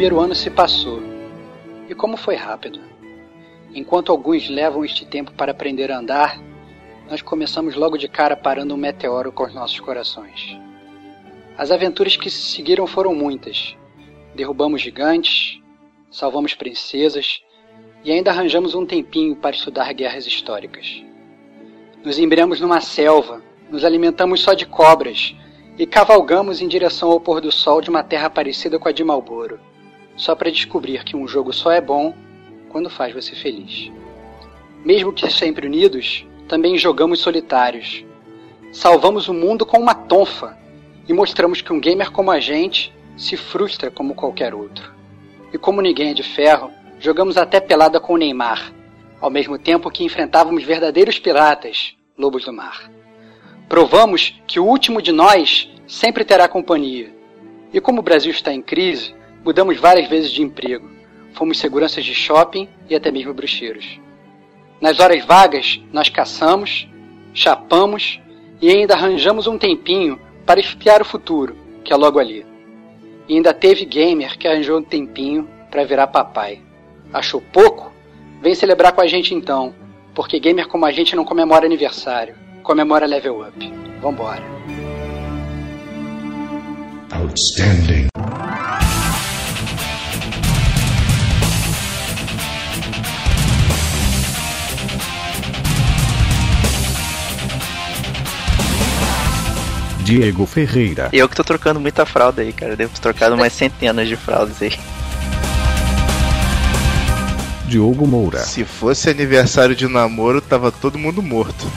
Primeiro ano se passou. E como foi rápido. Enquanto alguns levam este tempo para aprender a andar, nós começamos logo de cara parando um meteoro com os nossos corações. As aventuras que se seguiram foram muitas. Derrubamos gigantes, salvamos princesas e ainda arranjamos um tempinho para estudar guerras históricas. Nos embreamos numa selva, nos alimentamos só de cobras e cavalgamos em direção ao pôr do sol de uma terra parecida com a de Malboro, só para descobrir que um jogo só é bom quando faz você feliz. Mesmo que sempre unidos, também jogamos solitários. Salvamos o mundo com uma tonfa e mostramos que um gamer como a gente se frustra como qualquer outro. E como ninguém é de ferro, jogamos até pelada com o Neymar, ao mesmo tempo que enfrentávamos verdadeiros piratas, lobos do mar. Provamos que o último de nós sempre terá companhia. E como o Brasil está em crise, mudamos várias vezes de emprego. Fomos seguranças de shopping e até mesmo bruxeiros. Nas horas vagas, nós caçamos, chapamos e ainda arranjamos um tempinho para espiar o futuro, que é logo ali. E ainda teve gamer que arranjou um tempinho para virar papai. Achou pouco? Vem celebrar com a gente então, porque gamer como a gente não comemora aniversário comemora level up. Vambora. Outstanding. Diego Ferreira. Eu que tô trocando muita fralda aí, cara. Devo ter trocado umas centenas de fraldas aí. Diogo Moura. Se fosse aniversário de namoro, tava todo mundo morto.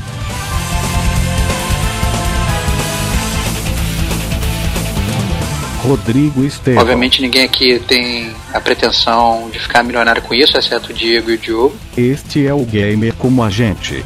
Rodrigo Estevam. Obviamente ninguém aqui tem a pretensão de ficar milionário com isso, exceto o Diego e o Diogo. Este é o gamer como a gente.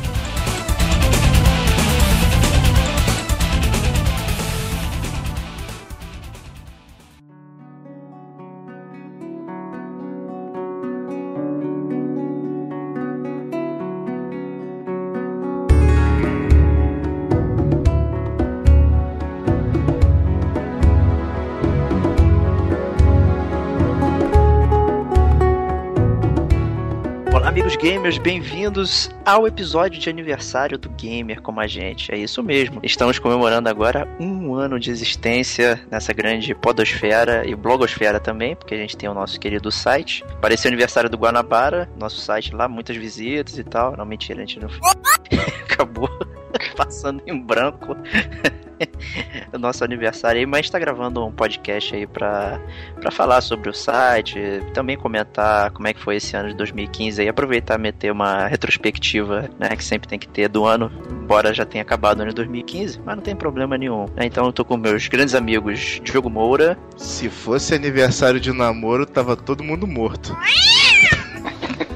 Gamers, bem-vindos ao episódio de aniversário do Gamer como a gente. É isso mesmo. Estamos comemorando agora um ano de existência nessa grande podosfera e blogosfera também, porque a gente tem o nosso querido site. Pareceu aniversário do Guanabara, nosso site lá, muitas visitas e tal. Não, mentira, a gente não. Acabou passando em branco. o nosso aniversário aí, mas está gravando um podcast aí para falar sobre o site, também comentar como é que foi esse ano de 2015 aí, aproveitar e meter uma retrospectiva, né, que sempre tem que ter do ano, embora já tenha acabado o ano de 2015, mas não tem problema nenhum. Né? Então eu tô com meus grandes amigos Diogo Moura. Se fosse aniversário de namoro, tava todo mundo morto.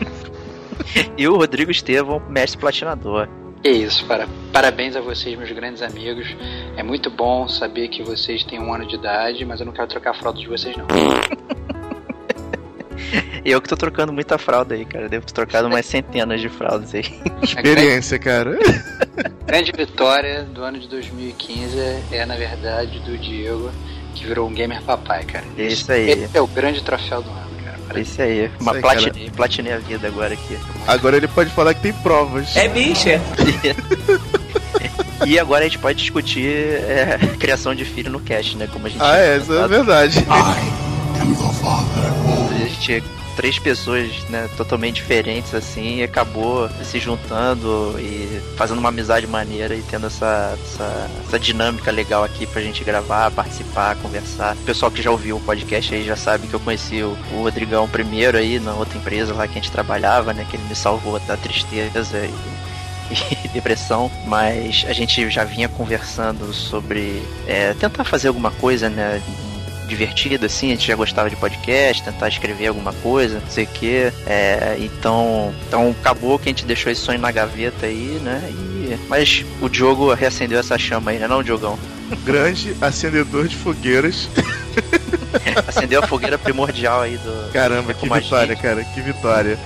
e o Rodrigo Estevão, mestre platinador. É isso, para, parabéns a vocês, meus grandes amigos. É muito bom saber que vocês têm um ano de idade, mas eu não quero trocar a fralda de vocês, não. eu que tô trocando muita fralda aí, cara. Devo ter trocado umas centenas de fraldas aí. Experiência, cara. grande vitória do ano de 2015 é, na verdade, do Diego, que virou um gamer papai, cara. Isso aí. Esse é o grande troféu do ano. Isso aí. Uma Isso platinei, platinei a vida agora aqui. Agora ele pode falar que tem provas. É bicha. e agora a gente pode discutir é, criação de filho no cast, né? Como a gente Ah, é, isso é verdade. I am the father. A gente três pessoas, né, totalmente diferentes, assim, e acabou se juntando e fazendo uma amizade maneira e tendo essa, essa, essa, dinâmica legal aqui pra gente gravar, participar, conversar. O pessoal que já ouviu o podcast aí já sabe que eu conheci o, o Rodrigão primeiro aí, na outra empresa lá que a gente trabalhava, né, que ele me salvou da tristeza e depressão, mas a gente já vinha conversando sobre é, tentar fazer alguma coisa, né? Divertido, assim, a gente já gostava de podcast, tentar escrever alguma coisa, não sei o que. É, então, então acabou que a gente deixou esse sonho na gaveta aí, né? E, mas o Diogo reacendeu essa chama aí, né, não, Diogão? Grande acendedor de fogueiras. Acendeu a fogueira primordial aí do. Caramba, que vitória, cara, que vitória.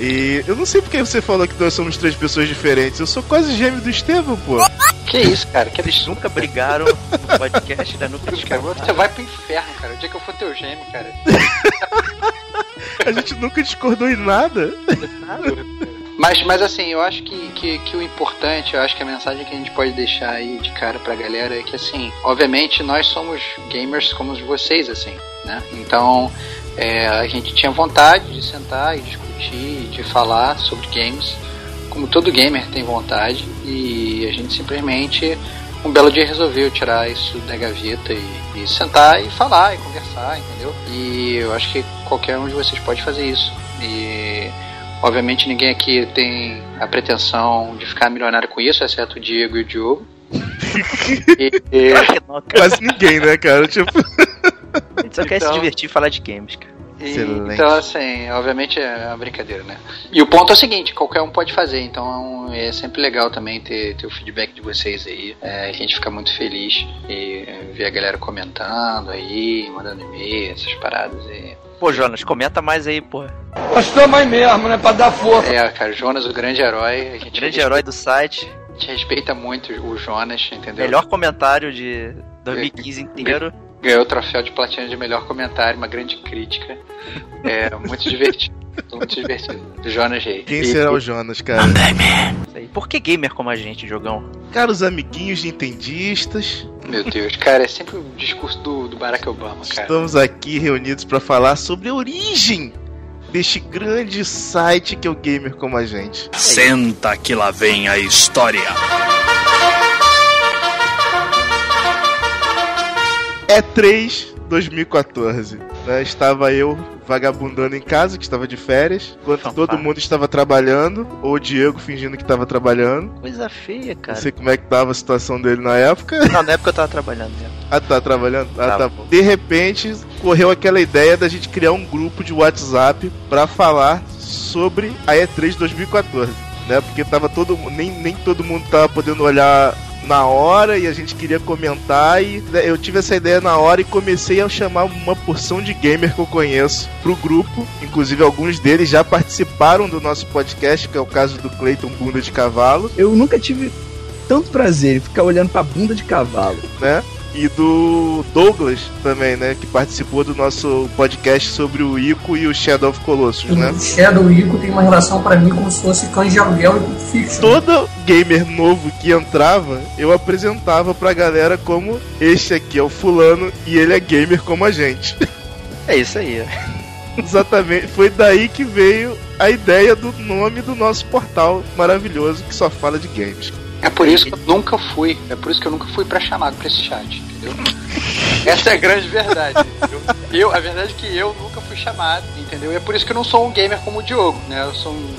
E eu não sei porque você falou que nós somos três pessoas diferentes. Eu sou quase gêmeo do Estevam, pô. Que isso, cara? Que Eles nunca brigaram no podcast, né? Nunca Cara, Você vai pro inferno, cara. O dia que eu for teu gêmeo, cara. A gente nunca discordou em nada. Mas, mas assim, eu acho que, que, que o importante, eu acho que a mensagem que a gente pode deixar aí de cara pra galera é que, assim, obviamente nós somos gamers como vocês, assim, né? Então, é, a gente tinha vontade de sentar e discutir, de falar sobre games, como todo gamer tem vontade, e a gente simplesmente, um belo dia resolveu tirar isso da gaveta e, e sentar e falar e conversar, entendeu? E eu acho que qualquer um de vocês pode fazer isso. E Obviamente ninguém aqui tem a pretensão de ficar milionário com isso, exceto o Diego e o Diogo. E- e-. Quase ninguém, né, cara? Tipo, só quer se Então- divertir e falar de games, cara. e- Excelente. então, assim, obviamente é uma brincadeira, né? E o ponto é o seguinte, qualquer um pode fazer, então é sempre legal também ter, ter o feedback de vocês aí. É, a gente fica muito feliz e ver a galera comentando aí, mandando e-mail, essas paradas aí. Pô, Jonas, comenta mais aí, pô. Nós estamos aí mesmo, né? Pra dar força. É, cara, Jonas, o grande herói, a gente, Grande respeita, herói do site. a gente respeita muito o Jonas, entendeu? Melhor comentário de 2015 inteiro. Ganhou o troféu de platina de melhor comentário, uma grande crítica. É muito divertido. muito divertido. Do Jonas Reis. quem E- será o Jonas, cara? Aí. Por que gamer como a gente, jogão? Cara, os amiguinhos nintendistas. Meu Deus, cara, é sempre o discurso do, do Barack Obama, cara. Estamos aqui reunidos pra falar sobre a origem deste grande site que é o Gamer Como a Gente. Senta que lá vem a história. E3 2014. Né? Estava eu vagabundando em casa, que estava de férias, enquanto todo mundo estava trabalhando, ou o Diego fingindo que estava trabalhando. Coisa feia, Não cara. sei como é que tava a situação dele na época. Não, na época eu tava trabalhando mesmo. Ah, tá trabalhando? Ah, tá bom. De repente, correu aquela ideia da gente criar um grupo de WhatsApp pra falar sobre a E3 2014, né? Porque tava todo nem, nem todo mundo tava podendo olhar na hora e a gente queria comentar e né, eu tive essa ideia na hora e comecei a chamar uma porção de gamer que eu conheço pro grupo, inclusive alguns deles já participaram do nosso podcast, que é o caso do Clayton Bunda de Cavalo, Eu nunca tive tanto prazer em ficar olhando pra bunda de cavalo. né? E do Douglas também, né? Que participou do nosso podcast sobre o Ico e o Shadow of Colossus, né? O Shadow e o Ico tem uma relação pra mim como se fosse cães de aluguel e Pulp Fiction. Todo gamer novo que entrava, eu apresentava pra galera como este aqui é o fulano e ele é gamer como a gente. É isso aí. Exatamente. Foi daí que veio a ideia do nome do nosso portal maravilhoso que só fala de games. É por isso que eu nunca fui. É por isso que eu nunca fui pra chamado pra esse chat, entendeu? Essa é a grande verdade. entendeu? Eu, a verdade é que eu nunca fui chamado, entendeu? E é por isso que eu não sou um gamer como o Diogo, né? Eu sou um.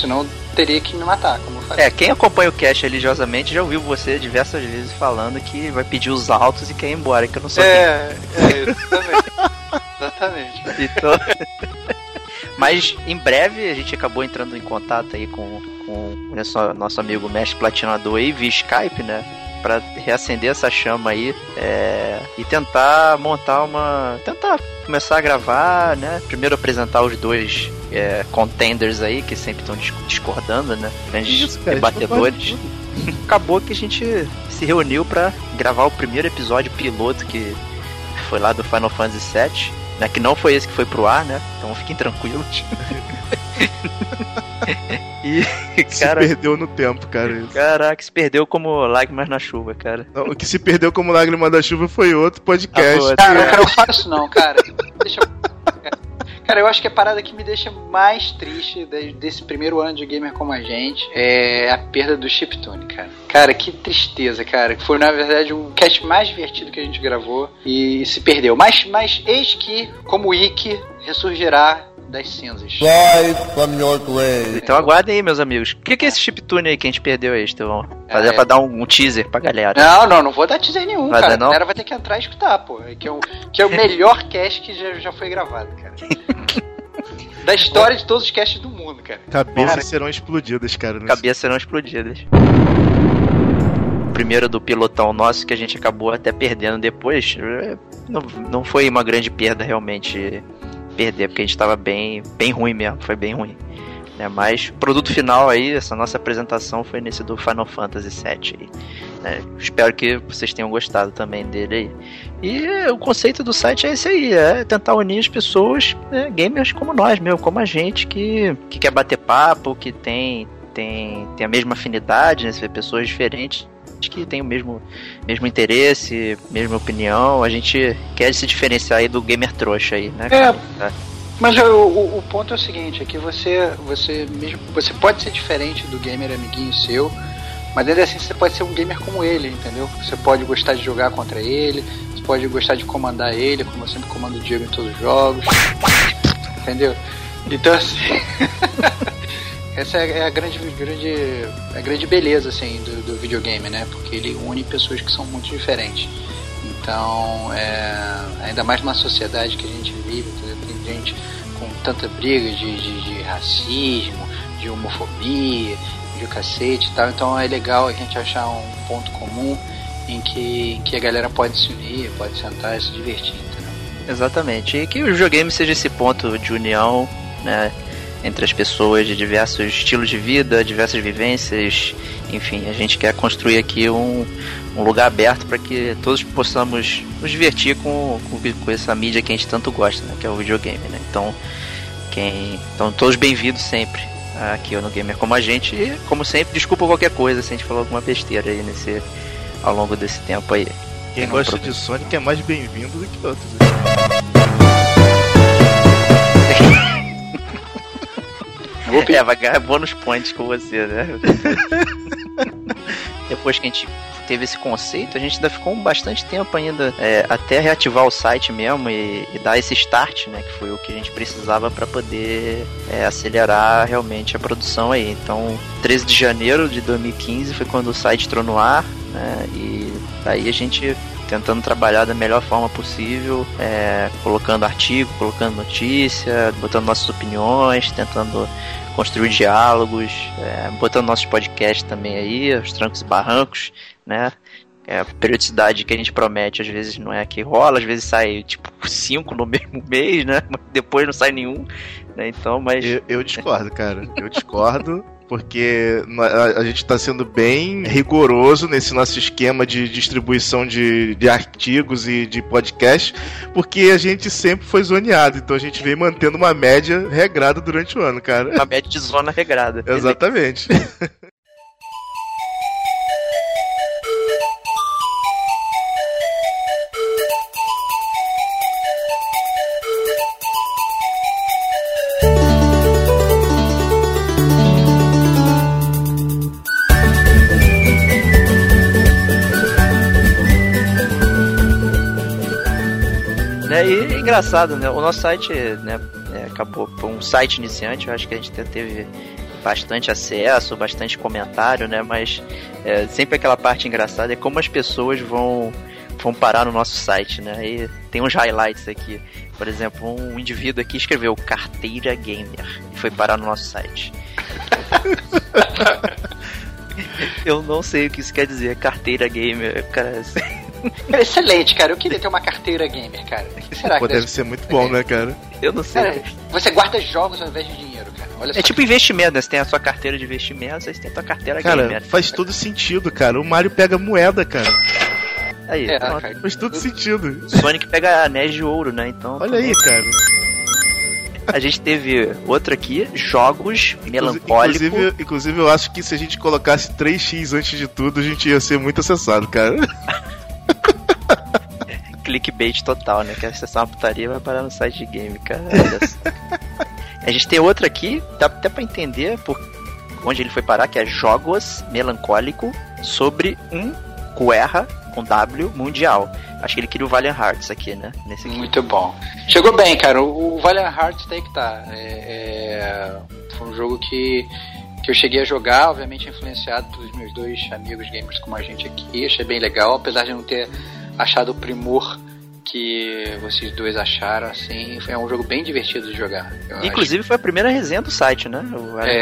Senão eu teria que me matar, como eu falei. É, quem acompanha o cast religiosamente já ouviu você diversas vezes falando que vai pedir os altos e quer ir embora, que eu não sou É, é, exatamente. exatamente. Então... Mas em breve a gente acabou entrando em contato aí com, com o nosso, nosso amigo mestre platinador aí via Skype, né? Pra reacender essa chama aí é, e tentar montar uma. tentar começar a gravar, né? Primeiro apresentar os dois é, contenders aí que sempre estão dis- discordando, né? Grandes Isso, cara, debatedores. Acabou que a gente se reuniu pra gravar o primeiro episódio piloto que foi lá do Final Fantasy VII, né? Que não foi esse que foi pro ar, né? Então fiquem tranquilos. e, Se cara, perdeu no tempo, cara. isso. caraca, se perdeu como lágrimas na chuva, cara. Não, o que se perdeu como lágrima da chuva foi outro podcast. Ah, Cara, cara, eu faço isso não, cara. Deixa eu... Cara, eu acho que a parada que me deixa mais triste de- desse primeiro ano de gamer como a gente é a perda do chiptune, cara. Cara, que tristeza, cara. Foi, na verdade, um cast mais divertido que a gente gravou e se perdeu. Mas, mas eis que, como o Ikki, ressurgirá das cinzas. Então aguardem aí, meus amigos. O que, que é esse chiptune aí que a gente perdeu aí, Estevão? Fazer Ah, é. pra dar um, um teaser pra galera. Não, não, não vou dar teaser nenhum, cara. não? A galera vai ter que entrar e escutar, pô. Que é o, que é o melhor cast que já, já foi gravado, cara. Da história de todos os casts do mundo, cara. Cabeças Cara. serão explodidas, cara. nesse- cabeças serão explodidas. O primeiro do pilotão nosso que a gente acabou até perdendo depois. eh, Não, não foi uma grande perda realmente perder, porque a gente tava bem, bem ruim mesmo, foi bem ruim. Né? Mas produto final aí, essa nossa apresentação foi nesse do Final Fantasy VII. Né? Espero que vocês tenham gostado também dele aí. E o conceito do site é esse aí, é tentar unir as pessoas, né, gamers como nós mesmo, como a gente, que, que quer bater papo, que tem, tem, tem a mesma afinidade, né, ver pessoas diferentes que tem o mesmo, mesmo interesse, mesma opinião. A gente quer se diferenciar aí do gamer trouxa aí, né? É, mas o, o, o, ponto é o seguinte, é que você, você mesmo, você pode ser diferente do gamer amiguinho seu, mas ainda assim você pode ser um gamer como ele, entendeu? Você pode gostar de jogar contra ele, você pode gostar de comandar ele, como eu sempre comando o Diego em todos os jogos. Entendeu? Então assim. essa é a grande, grande, a grande beleza assim, do, do, videogame, né? Porque ele une pessoas que são muito diferentes. Então, é, ainda mais numa sociedade que a gente vive, tem gente com tanta briga de, de, de racismo, de homofobia, de cacete e tal. Então é legal a gente achar um ponto comum em que, em que a galera pode se unir, pode sentar e se divertir, entendeu? Exatamente. E que o videogame seja esse ponto de união, né? Entre as pessoas de diversos estilos de vida, diversas vivências, enfim, a gente quer construir aqui um, um lugar aberto para que todos possamos nos divertir com, com, com, essa mídia que a gente tanto gosta, né? Que é o videogame, né? Então, quem, então todos bem-vindos sempre aqui no Gamer como a gente. E, como sempre, desculpa qualquer coisa se a gente falou alguma besteira aí nesse, ao longo desse tempo aí. Quem gosta de Sonic é mais bem-vindo do que outros. É, vai ganhar bônus points com você, né? Depois que a gente teve esse conceito, a gente ainda ficou bastante tempo ainda é, até reativar o site mesmo e, e, dar esse start, né? Que foi o que a gente precisava para poder é, acelerar realmente a produção aí. Então, 13 de janeiro de 2015 foi quando o site entrou no ar, né? E daí a gente tentando trabalhar da melhor forma possível, é, colocando artigo, colocando notícia, botando nossas opiniões, tentando construir diálogos, é, botando nossos podcasts também aí, os trancos e barrancos, né? É, a periodicidade que a gente promete às vezes não é a que rola, às vezes sai tipo cinco no mesmo mês, né? Mas depois não sai nenhum, né? Então, mas. Eu, eu discordo, cara. Eu discordo. Porque a, gente está sendo bem rigoroso nesse nosso esquema de distribuição de, de artigos e de podcast, porque a gente sempre foi zoneado, então a gente vem mantendo uma média regrada durante o ano, cara. Uma média de zona regrada. Exatamente. engraçado, né? O nosso site, né, é, acabou por um site iniciante, eu acho que a gente teve bastante acesso, bastante comentário, né? Mas é, sempre aquela parte engraçada é como as pessoas vão vão parar no nosso site, né? E tem uns highlights aqui. Por exemplo, um indivíduo aqui escreveu carteira gamer e foi parar no nosso site. eu não sei o que isso quer dizer, carteira gamer, cara. Excelente, cara. Eu queria ter uma carteira gamer, cara. O que será Pô, que deve ser muito bom, né, cara? Eu não sei. Cara, você guarda jogos ao invés de dinheiro, cara. Olha é tipo investimento, né? Você tem a sua carteira de investimento, você tem a sua carteira cara, gamer. Faz todo sentido, cara. O Mario pega moeda, cara. Aí, é, faz todo sentido. Sonic pega anéis de ouro, né? Então. Olha aí, cara. A gente teve outro aqui, jogos melancólicos. Inclusive, inclusive, eu acho que se a gente colocasse 3x antes de tudo, a gente ia ser muito acessado, cara. clickbait total, né? Que acessar uma putaria vai parar no site de game, cara. a gente tem outro aqui, dá até pra entender por onde ele foi parar, que é Jogos Melancólico sobre um Guerra com W mundial. Acho que ele queria o Valiant Hearts aqui, né? Aqui. Muito bom. Chegou bem, cara. O Valiant Hearts tem que tá. É, é, foi um jogo que, que eu cheguei a jogar, obviamente influenciado pelos meus dois amigos gamers como a gente aqui. Achei bem legal, apesar de não ter achado o primor que vocês dois acharam, assim, é um jogo bem divertido de jogar. Inclusive acho. foi a primeira resenha do site, né? O é,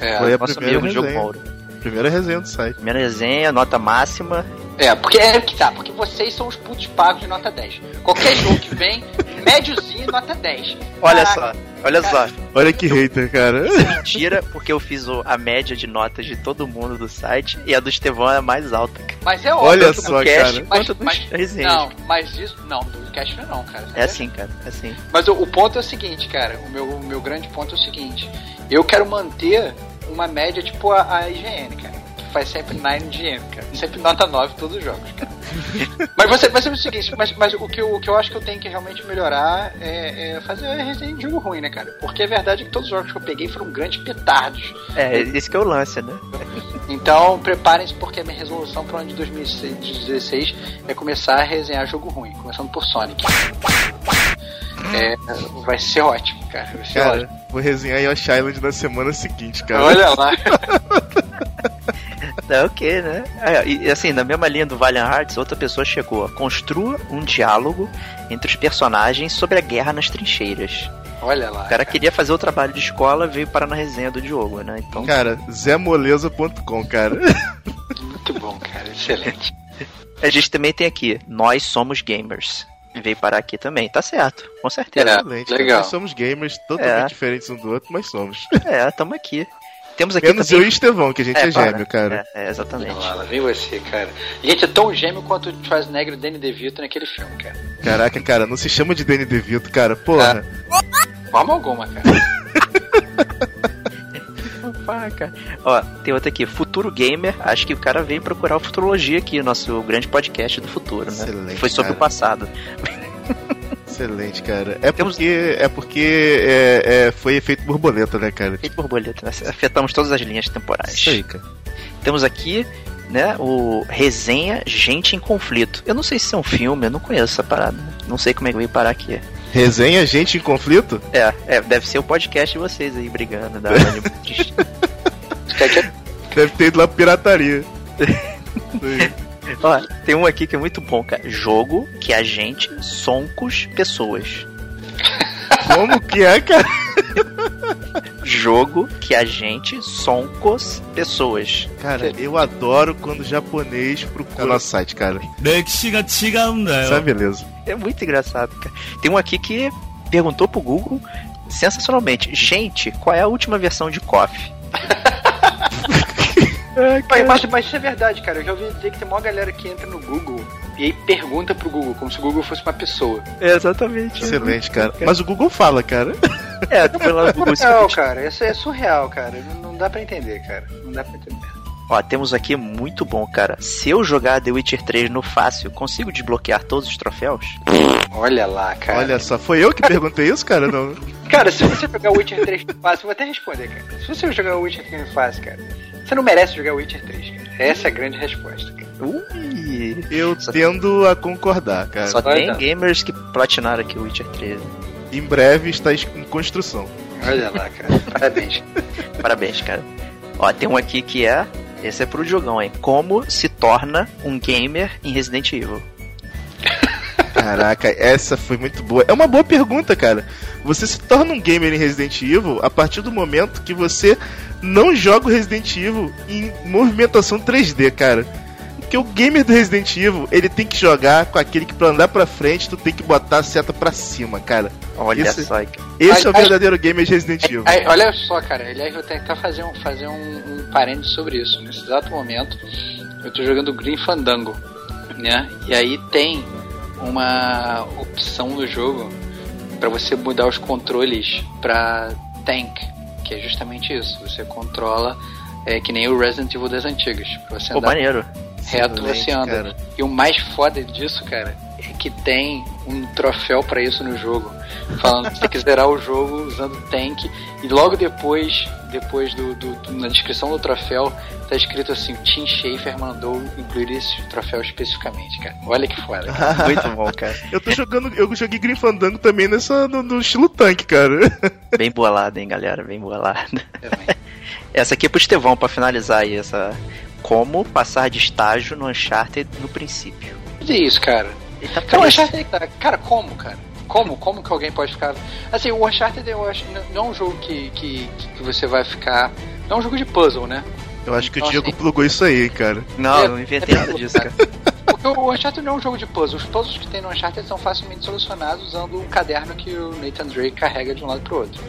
é, foi a nosso primeira amigo resenha. Jogo Mauro. Primeira resenha do site. Primeira resenha, nota máxima. É, porque é que tá, porque vocês são os putos pagos de nota 10. Qualquer jogo que vem, médiozinho, nota 10. Olha Caraca, só, olha cara. só. Olha que hater, cara. Mentira, porque eu fiz o- a média de notas de todo mundo do site e a do Estevão é mais alta. cara. Mas é óbvio. Olha que só, cast- cara. Mas, mas, resenhas. não, mas isso. Não, do cast não, é não, cara. É assim, cara, é assim. Mas o, o ponto é o seguinte, cara. O meu, o meu grande ponto é o seguinte. Eu quero manter uma média tipo a, a IGN, cara. Faz sempre 9 de IGN, cara. Sempre nota 9 em todos os jogos, cara. mas você vai ser o seguinte, mas, mas o, que eu, o que eu acho que eu tenho que realmente melhorar é, é fazer resenha de jogo ruim, né, cara? Porque a verdade é que todos os jogos que eu peguei foram grandes petardos. É, esse que é o lance, né? Então, preparem-se porque a minha resolução para o ano de 2016 é começar a resenhar jogo ruim, começando por Sonic. É, vai ser ótimo, cara. Vai ser ótimo. Cara, vou resenhar Yoshi Island na semana seguinte, cara. Olha lá. É o que, né? É, e assim, na mesma linha do Valiant Hearts, outra pessoa chegou. Construa um diálogo entre os personagens sobre a guerra nas trincheiras. Olha lá. O cara queria fazer o trabalho de escola, veio parar na resenha do Diogo, né? Então, Cara, zemoleza.com, cara. Muito bom, cara. Excelente. a gente também tem aqui, nós somos gamers. Veio parar aqui também, tá certo, com certeza. É, Excelente, cara. legal. Nós somos gamers totalmente É. diferentes um do outro, mas somos. É, tamo aqui. Temos aqui Menos eu e Estevão, que a gente é, para. gêmeo, cara. É, é, exatamente. Olha lá, lá vem você, cara. A gente é tão gêmeo quanto o Schwarzenegger e o Danny DeVito naquele filme, cara. Caraca, cara, não se chama de Danny DeVito, cara. Porra. De Forma alguma, cara. Faca. Ó, tem outra aqui, Futuro Gamer. Acho que o cara veio procurar o Futurologia aqui, nosso grande podcast do futuro, né? Excelente, Foi sobre cara. o passado. Excelente, cara. É Temos- porque, é porque é, é, foi efeito borboleta, né, cara? Feito borboleta, né? Afetamos todas as linhas temporais. Isso aí, cara. Temos aqui, né, o Resenha Gente em Conflito. Eu não sei se é um filme, eu não conheço essa parada. Não sei como é que veio parar aqui. Resenha Gente em Conflito? É, é deve ser o podcast de vocês aí brigando. Da. Deve ter ido lá pra pirataria. Ó, tem um aqui que é muito bom, cara. Jogo que a gente soncos pessoas. Como que é, cara? Jogo que a gente soncos pessoas. Cara, eu adoro quando o japonês procura é nosso site, cara. Isso é beleza. É muito engraçado, cara. Tem um aqui que perguntou pro Google sensacionalmente: gente, qual é a última versão de KOF? Mas, mas, mas isso é verdade, cara. Eu já ouvi dizer que tem uma galera que entra no Google e aí pergunta pro Google, como se o Google fosse uma pessoa. É, exatamente. Excelente, cara. Mas o Google fala, cara. É, tu foi lá no Google Surreal, Speech. cara. Isso é surreal, cara. Não, não dá pra entender, cara. Não dá pra entender. Ó, temos aqui muito bom, cara. Se eu jogar The Witcher 3 no fácil, consigo desbloquear todos os troféus? Olha lá, cara. Olha só, foi eu que perguntei isso, cara? Não. Cara, se você jogar o Witcher 3 no fácil, eu vou até responder, cara. Se você jogar o Witcher 3 no fácil, cara, você não merece jogar Witcher 3, cara. Essa é a grande resposta, cara. Ui! Eu Só- tendo a concordar, cara. Só Vai tem dar. gamers que platinaram aqui o Witcher 3. Em breve está em construção. Olha lá, cara. Parabéns. Parabéns, cara. Ó, tem um aqui que é. Esse é pro jogão, hein? Como se torna um gamer em Resident Evil? Caraca, essa foi muito boa. É uma boa pergunta, cara. Você se torna um gamer em Resident Evil a partir do momento que você não joga o Resident Evil em movimentação 3D, cara. Porque o gamer do Resident Evil, ele tem que jogar com aquele que pra andar pra frente, tu tem que botar a seta pra cima, cara. Olha Esse- só. Esse Ai, é o ai. verdadeiro gamer de Resident Evil. Aí, olha só, cara. Aliás, vou tentar fazer um, fazer um, um parênteses sobre isso. Nesse exato momento, eu tô jogando Green Fandango, né? E aí tem uma opção no jogo pra você mudar os controles pra tank, que é justamente isso. Você controla é, que nem o Resident Evil das antigas. Pra você Pô, maneiro. reto, Excelente, você anda. cara. E o mais foda disso, cara, é que tem um troféu pra isso no jogo. Falando que você tem que zerar o jogo usando tank. E logo depois, depois do, do- do- na descrição do troféu, tá escrito assim: o Tim Schafer mandou incluir esse troféu especificamente, cara. Olha que foda. cara. Muito bom, cara. Eu tô jogando, eu joguei Green Fandango também nessa, no, no estilo tanque, cara. Bem bolado, hein, galera? Bem bolado. Também. Essa aqui é pro Estevão pra finalizar aí essa. Como passar de estágio no Uncharted no princípio. É isso, cara. Ele tá Cara, o. Uncharted, cara, como, cara? Como? Como que alguém pode ficar. Assim, o Uncharted eu acho. Não é um jogo que, que, que você vai ficar. Não é um jogo de puzzle, né? Eu acho que o Nossa, Diego hein? plugou isso aí, cara. Não, É, eu não inventei é nada puzzle, disso, cara. O Uncharted não é um jogo de puzzles. Os puzzles que tem no Uncharted são facilmente solucionados usando um caderno que o Nathan Drake carrega de um lado pro outro.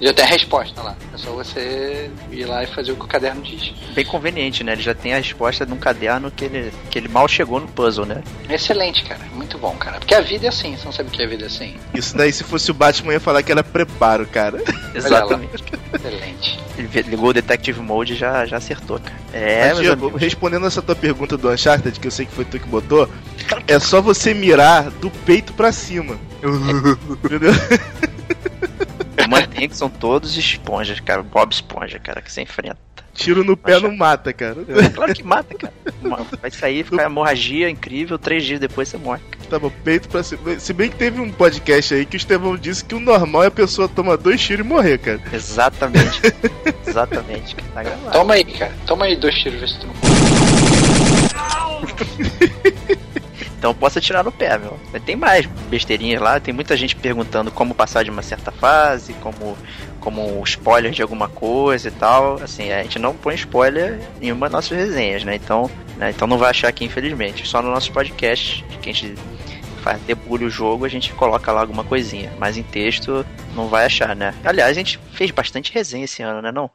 Já tem a resposta lá. É só você ir lá e fazer o que o caderno diz. Bem conveniente, né? Ele já tem a resposta num caderno que ele, que ele mal chegou no puzzle, né? Excelente, cara. Muito bom, cara. Porque a vida é assim. Você não sabe o que é a vida é assim. Isso daí, se fosse o Batman, ia falar que era preparo, cara. Exatamente. Excelente. Ele ligou o Detective Mode e já, já acertou, cara. É, Mas, Diego, amigos. respondendo essa tua pergunta do Uncharted, que eu sei que foi tu que botou, é só você mirar do peito pra cima. Entendeu? Mantém que são todos esponjas, cara. Bob Esponja, cara, que você enfrenta. Tiro no pé não mata, cara. Claro que mata, cara. Vai sair, ficar hemorragia incrível, três dias depois você morre. Tava peito pra cima. Se bem que teve um podcast aí que o Estevão disse que o normal é a pessoa tomar dois tiros e morrer, cara. Exatamente. Exatamente. cara. Tá. Toma aí, cara. Toma aí dois tiros, vê se tu não Então posso atirar no pé, meu. Tem mais besteirinhas lá, tem muita gente perguntando como passar de uma certa fase, como, como spoiler de alguma coisa e tal. Assim, a gente não põe spoiler em uma das nossas resenhas, né? Então, né? então não vai achar aqui, infelizmente. Só no nosso podcast, que a gente faz debulha o jogo, a gente coloca lá alguma coisinha. Mas em texto não vai achar, né? Aliás, a gente fez bastante resenha esse ano, né não?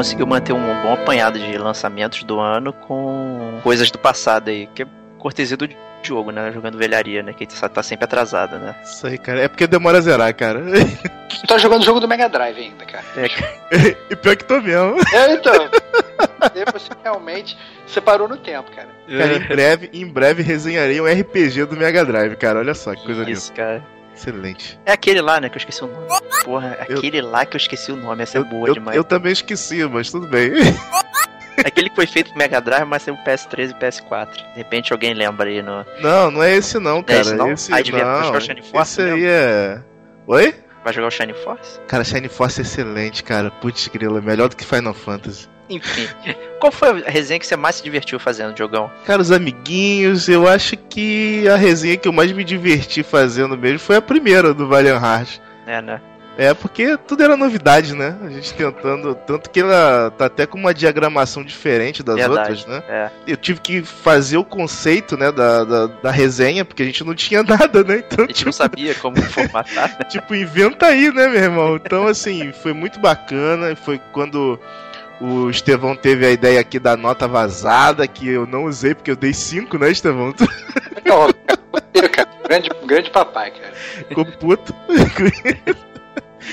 Conseguiu manter um bom apanhado de lançamentos do ano com coisas do passado aí, que é cortesia do jogo, né? Jogando velharia, né? Que tá tá sempre atrasada, né? Isso aí, cara. É porque demora a zerar, cara. Tu tá jogando o jogo do Mega Drive ainda, cara. É, e pior que tô mesmo. É, então. Você realmente separou no tempo, cara. Cara, em breve, em breve resenharei um RPG do Mega Drive, cara. Olha só que coisa linda. Isso, cara. Excelente. É aquele lá, né? Que eu esqueci o nome. Porra, é aquele lá que eu esqueci o nome. Essa é boa eu, demais. eu também esqueci, mas tudo bem. É aquele que foi feito pro Mega Drive, mas saiu PS3 e PS4. De repente alguém lembra aí no. Não, não é esse não, cara. esse não? Esse Ah, devia não. buscar o Shining Force Esse aí é. Oi? Vai jogar o Shining Force? Cara, Shine Force é excelente, cara. Putz, grila, melhor do que Final Fantasy. Enfim. Qual foi a resenha que você mais se divertiu fazendo, Diogão? Cara, os amiguinhos, eu acho que a resenha que eu mais me diverti fazendo mesmo foi a primeira do Valiant Hearts. É, né? É, porque tudo era novidade, né? A gente tentando. Tanto que ela tá até com uma diagramação diferente das Verdade. outras, né? É. Eu tive que fazer o conceito, né, da, da, da resenha, porque a gente não tinha nada, né? Então, A gente não sabia como formatar. né? tipo, inventa aí, né, meu irmão? Então, assim, foi muito bacana. Foi quando o Estevão teve a ideia aqui da nota vazada, que eu não usei porque eu dei 5, né, Estevão? Não, cara. Grande, grande papai, cara. ficou puto.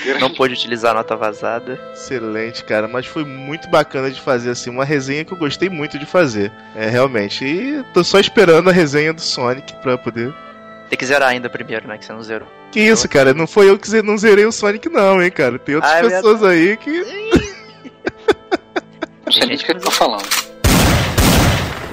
Não pôde utilizar a nota vazada. Excelente, cara. Mas foi muito bacana de fazer, assim, uma resenha que eu gostei muito de fazer. É, realmente. E tô só esperando a resenha do Sonic pra poder. Tem que zerar ainda primeiro, né? Que você não zerou. Que isso, cara? Não foi eu que não zerei o Sonic, não, hein, cara. Tem outras Ah, é pessoas aí que. Não sei nem do que eu tô falando.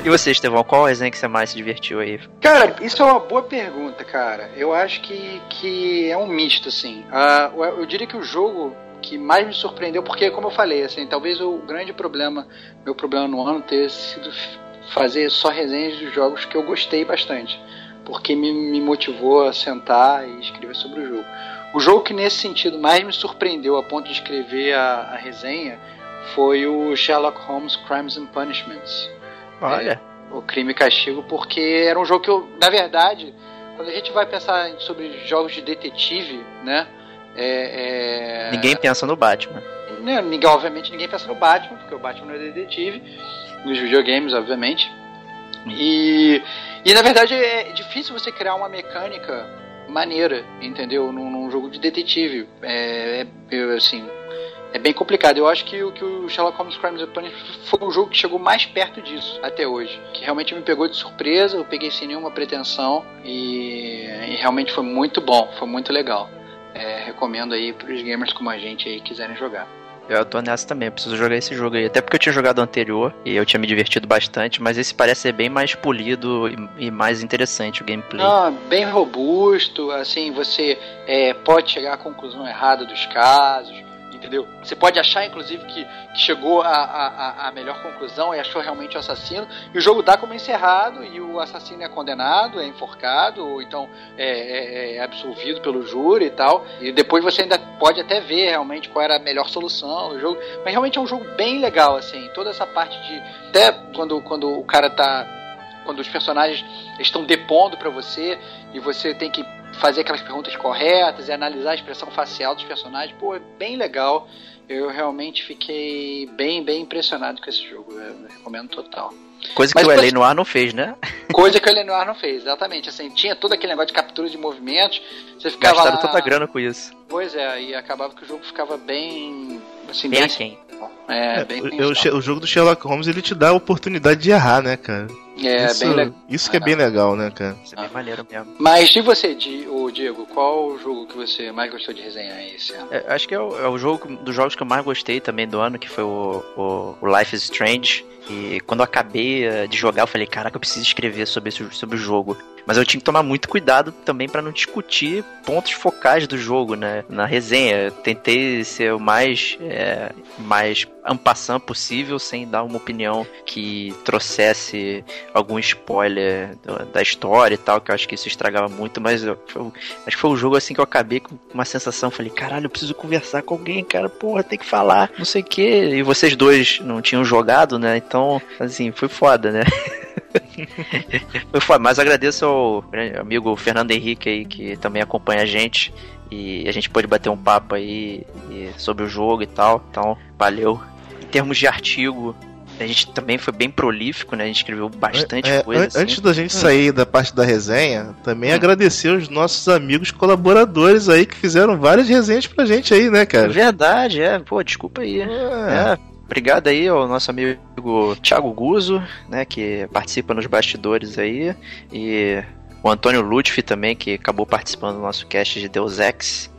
E você, Estevão, qual resenha que você mais se divertiu aí? Cara, isso é uma boa pergunta, cara. Eu acho que, que é um misto, assim. Ah, eu, diria que o jogo que mais me surpreendeu, porque, como eu falei, assim, talvez o grande problema, meu problema no ano, ter sido fazer só resenhas dos jogos que eu gostei bastante. Porque me, me motivou a sentar e escrever sobre o jogo. O jogo que, nesse sentido, mais me surpreendeu a ponto de escrever a, a resenha foi o Sherlock Holmes Crimes and Punishments Olha, o Crime e Castigo, porque era um jogo que eu, na verdade, quando a gente vai pensar sobre jogos de detetive, né? É, é- ninguém pensa no Batman. né, ninguém, obviamente ninguém pensa no Batman, porque o Batman não é detetive, nos videogames, obviamente. E, e na verdade é difícil você criar uma mecânica maneira, entendeu? Num, num jogo de detetive. É, é- assim, é bem complicado. Eu acho que, o- que o Sherlock Holmes Crimes and Punishment foi o jogo que chegou mais perto disso até hoje. Que realmente me pegou de surpresa, eu peguei sem nenhuma pretensão e, e realmente foi muito bom, foi muito legal. É, recomendo aí para os gamers como a gente aí quiserem jogar. Eu tô nessa também, eu preciso jogar esse jogo aí. Até porque eu tinha jogado o anterior e eu tinha me divertido bastante, mas esse parece ser bem mais polido e, e mais interessante o gameplay. Não, bem robusto, assim, você é, pode chegar à conclusão errada dos casos, Entendeu? Você pode achar, inclusive, que, que chegou à a, a, a, melhor conclusão e achou realmente o assassino, e o jogo dá como encerrado, e o assassino é condenado, é enforcado, ou então é, é, é absolvido pelo júri e tal. E depois você ainda pode até ver realmente qual era a melhor solução do jogo. Mas realmente é um jogo bem legal, assim, toda essa parte de. Até quando, quando o cara tá. Quando os personagens estão depondo para você e você tem que fazer aquelas perguntas corretas e analisar a expressão facial dos personagens. Pô, é bem legal. Eu realmente fiquei bem, bem impressionado com esse jogo. Eu recomendo total. Coisa que Mas, o L.A. Noir não fez, né? Coisa que o L.A. Noir não fez, exatamente. Assim, tinha todo aquele negócio de captura de movimentos. Você ficava Gastaram lá... tanta grana com isso. Pois é, e acabava que o jogo ficava bem... Assim, bem, bem aquém. É, é, bem o, o, jogo do Sherlock Holmes ele te dá a oportunidade de errar, né, cara? É, isso, bem legal. Isso que é bem legal, né, cara? Isso é bem ah. maneiro mesmo. Mas e você, o Diego, qual o jogo que você mais gostou de resenhar esse ano? É, acho que é o, é o, jogo dos jogos que eu mais gostei também do ano, que foi o, o, o Life is Strange. E quando eu acabei eh, de jogar, eu falei, caraca, eu preciso escrever sobre, esse, sobre o jogo. Mas eu tinha que tomar muito cuidado também para não discutir pontos focais do jogo, né? Na resenha. Eu tentei ser o mais, é, mais ampassant possível, sem dar uma opinião que trouxesse algum spoiler da história e tal, que eu acho que isso estragava muito, mas eu, acho que foi um jogo assim que eu acabei com uma sensação, falei, caralho, eu preciso conversar com alguém, cara, porra, tem que falar, não sei o que. E vocês dois não tinham jogado, né? Então, assim, foi foda, né? foi foda, mas agradeço ao amigo Fernando Henrique aí, que também acompanha a gente. E a gente pôde bater um papo aí sobre o jogo e tal. Então, valeu. Em termos de artigo, a gente também foi bem prolífico, né? A gente escreveu bastante é, coisa. Assim. Antes da gente hum. sair da parte da resenha, também hum. agradecer os nossos amigos colaboradores aí que fizeram várias resenhas pra gente aí, né, cara? Verdade, é. Pô, desculpa aí. É. é. Obrigado aí ao nosso amigo Thiago Guzo, né, que participa nos bastidores aí, e o Antônio Lutfi também, que acabou participando do nosso cast de Deus Ex,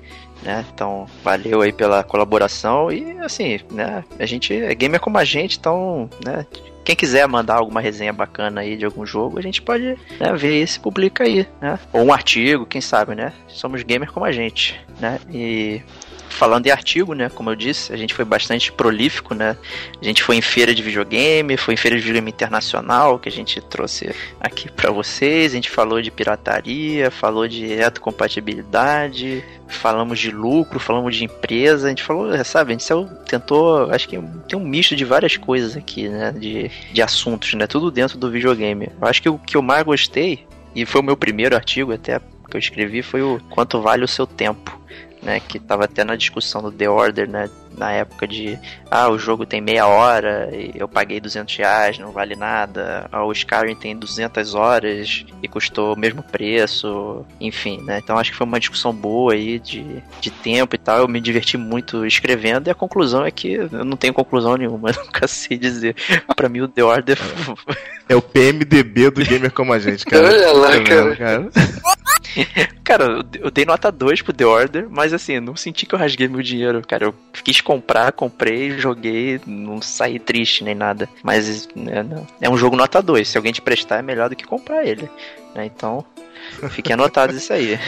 né? Então, valeu aí pela colaboração e assim, né? A gente é gamer como a gente, então, né? Quem quiser mandar alguma resenha bacana aí de algum jogo, a gente pode né, ver e publica aí, né? Ou um artigo, quem sabe, né? Somos gamer como a gente, né? E falando em artigo, né? Como eu disse, a gente foi bastante prolífico, né? A gente foi em feira de videogame, foi em feira de videogame internacional que a gente trouxe aqui para vocês. A gente falou de pirataria, falou de retrocompatibilidade, falamos de lucro, falamos de empresa. A gente falou, sabe? A gente tentou, acho que tem um misto de várias coisas aqui, né? De, de assuntos, né? Tudo dentro do videogame. Eu acho que o que eu mais gostei e foi o meu primeiro artigo até que eu escrevi foi o quanto vale o seu tempo né? Que tava até na discussão do The Order, né? Na época de, ah, o jogo tem meia hora e eu paguei 200 reais, não vale nada. Ah, o Skyrim tem 200 horas e custou o mesmo preço, enfim, né? Então acho que foi uma discussão boa aí de, de tempo e tal. Eu me diverti muito escrevendo e a conclusão é que eu não tenho conclusão nenhuma, eu nunca sei dizer. pra mim o The Order... É o PMDB do gamer como a gente, cara. Olha lá, tá cara. cara. cara, eu dei nota 2 pro The Order, mas assim, não senti que eu rasguei meu dinheiro, cara. Eu quis comprar, comprei, joguei, não saí triste nem nada. Mas né, é um jogo nota 2. Se alguém te prestar, é melhor do que comprar ele. Né? Então, fiquem anotados isso aí.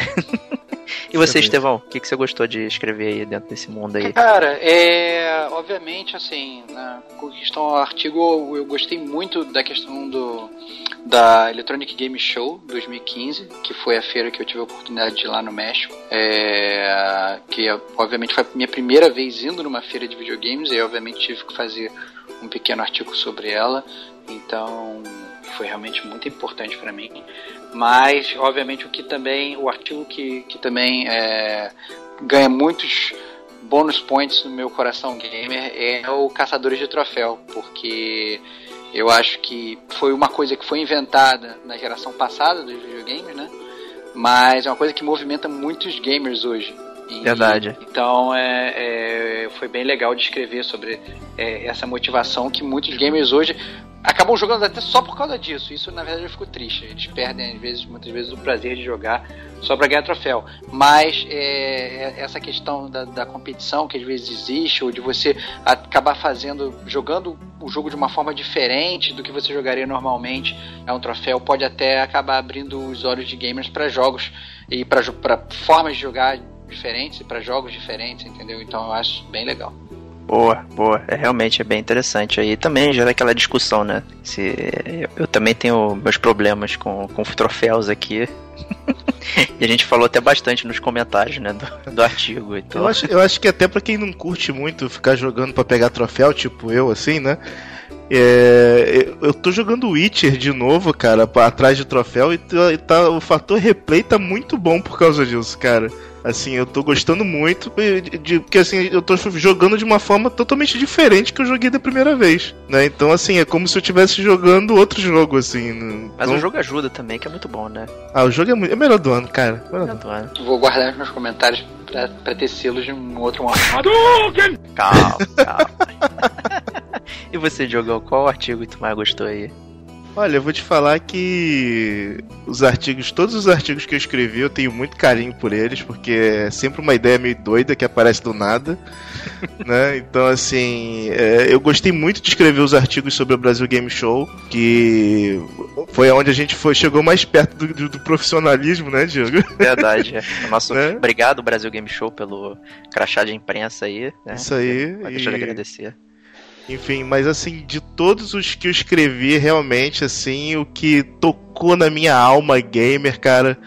E você, Estevão, o que, que você gostou de escrever aí dentro desse mundo aí? Cara, é. Obviamente, assim, na questão ao artigo, eu gostei muito da questão do da Electronic Game Show 2015, que foi a feira que eu tive a oportunidade de ir lá no México. É, que obviamente foi a minha primeira vez indo numa feira de videogames, e obviamente tive que fazer um pequeno artigo sobre ela. Então foi realmente muito importante para mim. Mas, obviamente, o que também, o artigo que, que também é, ganha muitos bônus points no meu coração gamer é o Caçadores de Troféu, porque eu acho que foi uma coisa que foi inventada na geração passada dos videogames, né? Mas é uma coisa que movimenta muitos gamers hoje. E, Verdade. Então é, é, foi bem legal de escrever sobre é, essa motivação que muitos gamers hoje acabam jogando até só por causa disso. Isso na verdade eu fico triste. Eles perdem às vezes, muitas vezes o prazer de jogar só para ganhar troféu. Mas é, é, essa questão da, da, competição que às vezes existe ou de você acabar fazendo, jogando o jogo de uma forma diferente do que você jogaria normalmente, é um troféu pode até acabar abrindo os olhos de gamers para jogos e para formas de jogar diferentes e para jogos diferentes, entendeu? Então eu acho bem legal. Boa, boa. É realmente é bem interessante. Aí também gera aquela discussão, né? Se eu, eu também tenho meus problemas com, com troféus aqui. e a gente falou até bastante nos comentários, né, do, do artigo. Então... Eu, acho, eu acho que até pra quem não curte muito ficar jogando pra pegar troféu, tipo eu, assim, né? É, eu tô jogando Witcher de novo, cara, pra, atrás de troféu, e tá, e tá- o fator replay tá muito bom por causa disso, cara. Assim, eu tô gostando muito, de, de- porque assim, eu tô jogando de uma forma totalmente diferente que eu joguei da primeira vez, né? Então, assim, é como se eu estivesse jogando outro jogo, assim. né? Mas Então- o jogo ajuda também, que é muito bom, né? Ah, o jogo é, muito, é melhor do ano, cara. Melhor do ano. Adoro. Vou guardar nos meus comentários pra, pra ter selos de um outro momento. Calma, calma. e você, Diogão, qual artigo que tu mais gostou aí? Olha, eu vou te falar que os artigos, todos os artigos que eu escrevi, eu tenho muito carinho por eles, porque é sempre uma ideia meio doida que aparece do nada, né? Então, assim, é, eu gostei muito de escrever os artigos sobre o Brasil Game Show, que foi onde a gente foi, chegou mais perto do, do- do profissionalismo, né, Diego? Verdade. é. Nosso... Né? Obrigado, Brasil Game Show, pelo crachá de imprensa aí. Né? Isso aí, Não deixa de e- agradecer. Enfim, mas assim, de todos os que eu escrevi, realmente, assim, o que tocou na minha alma gamer, cara,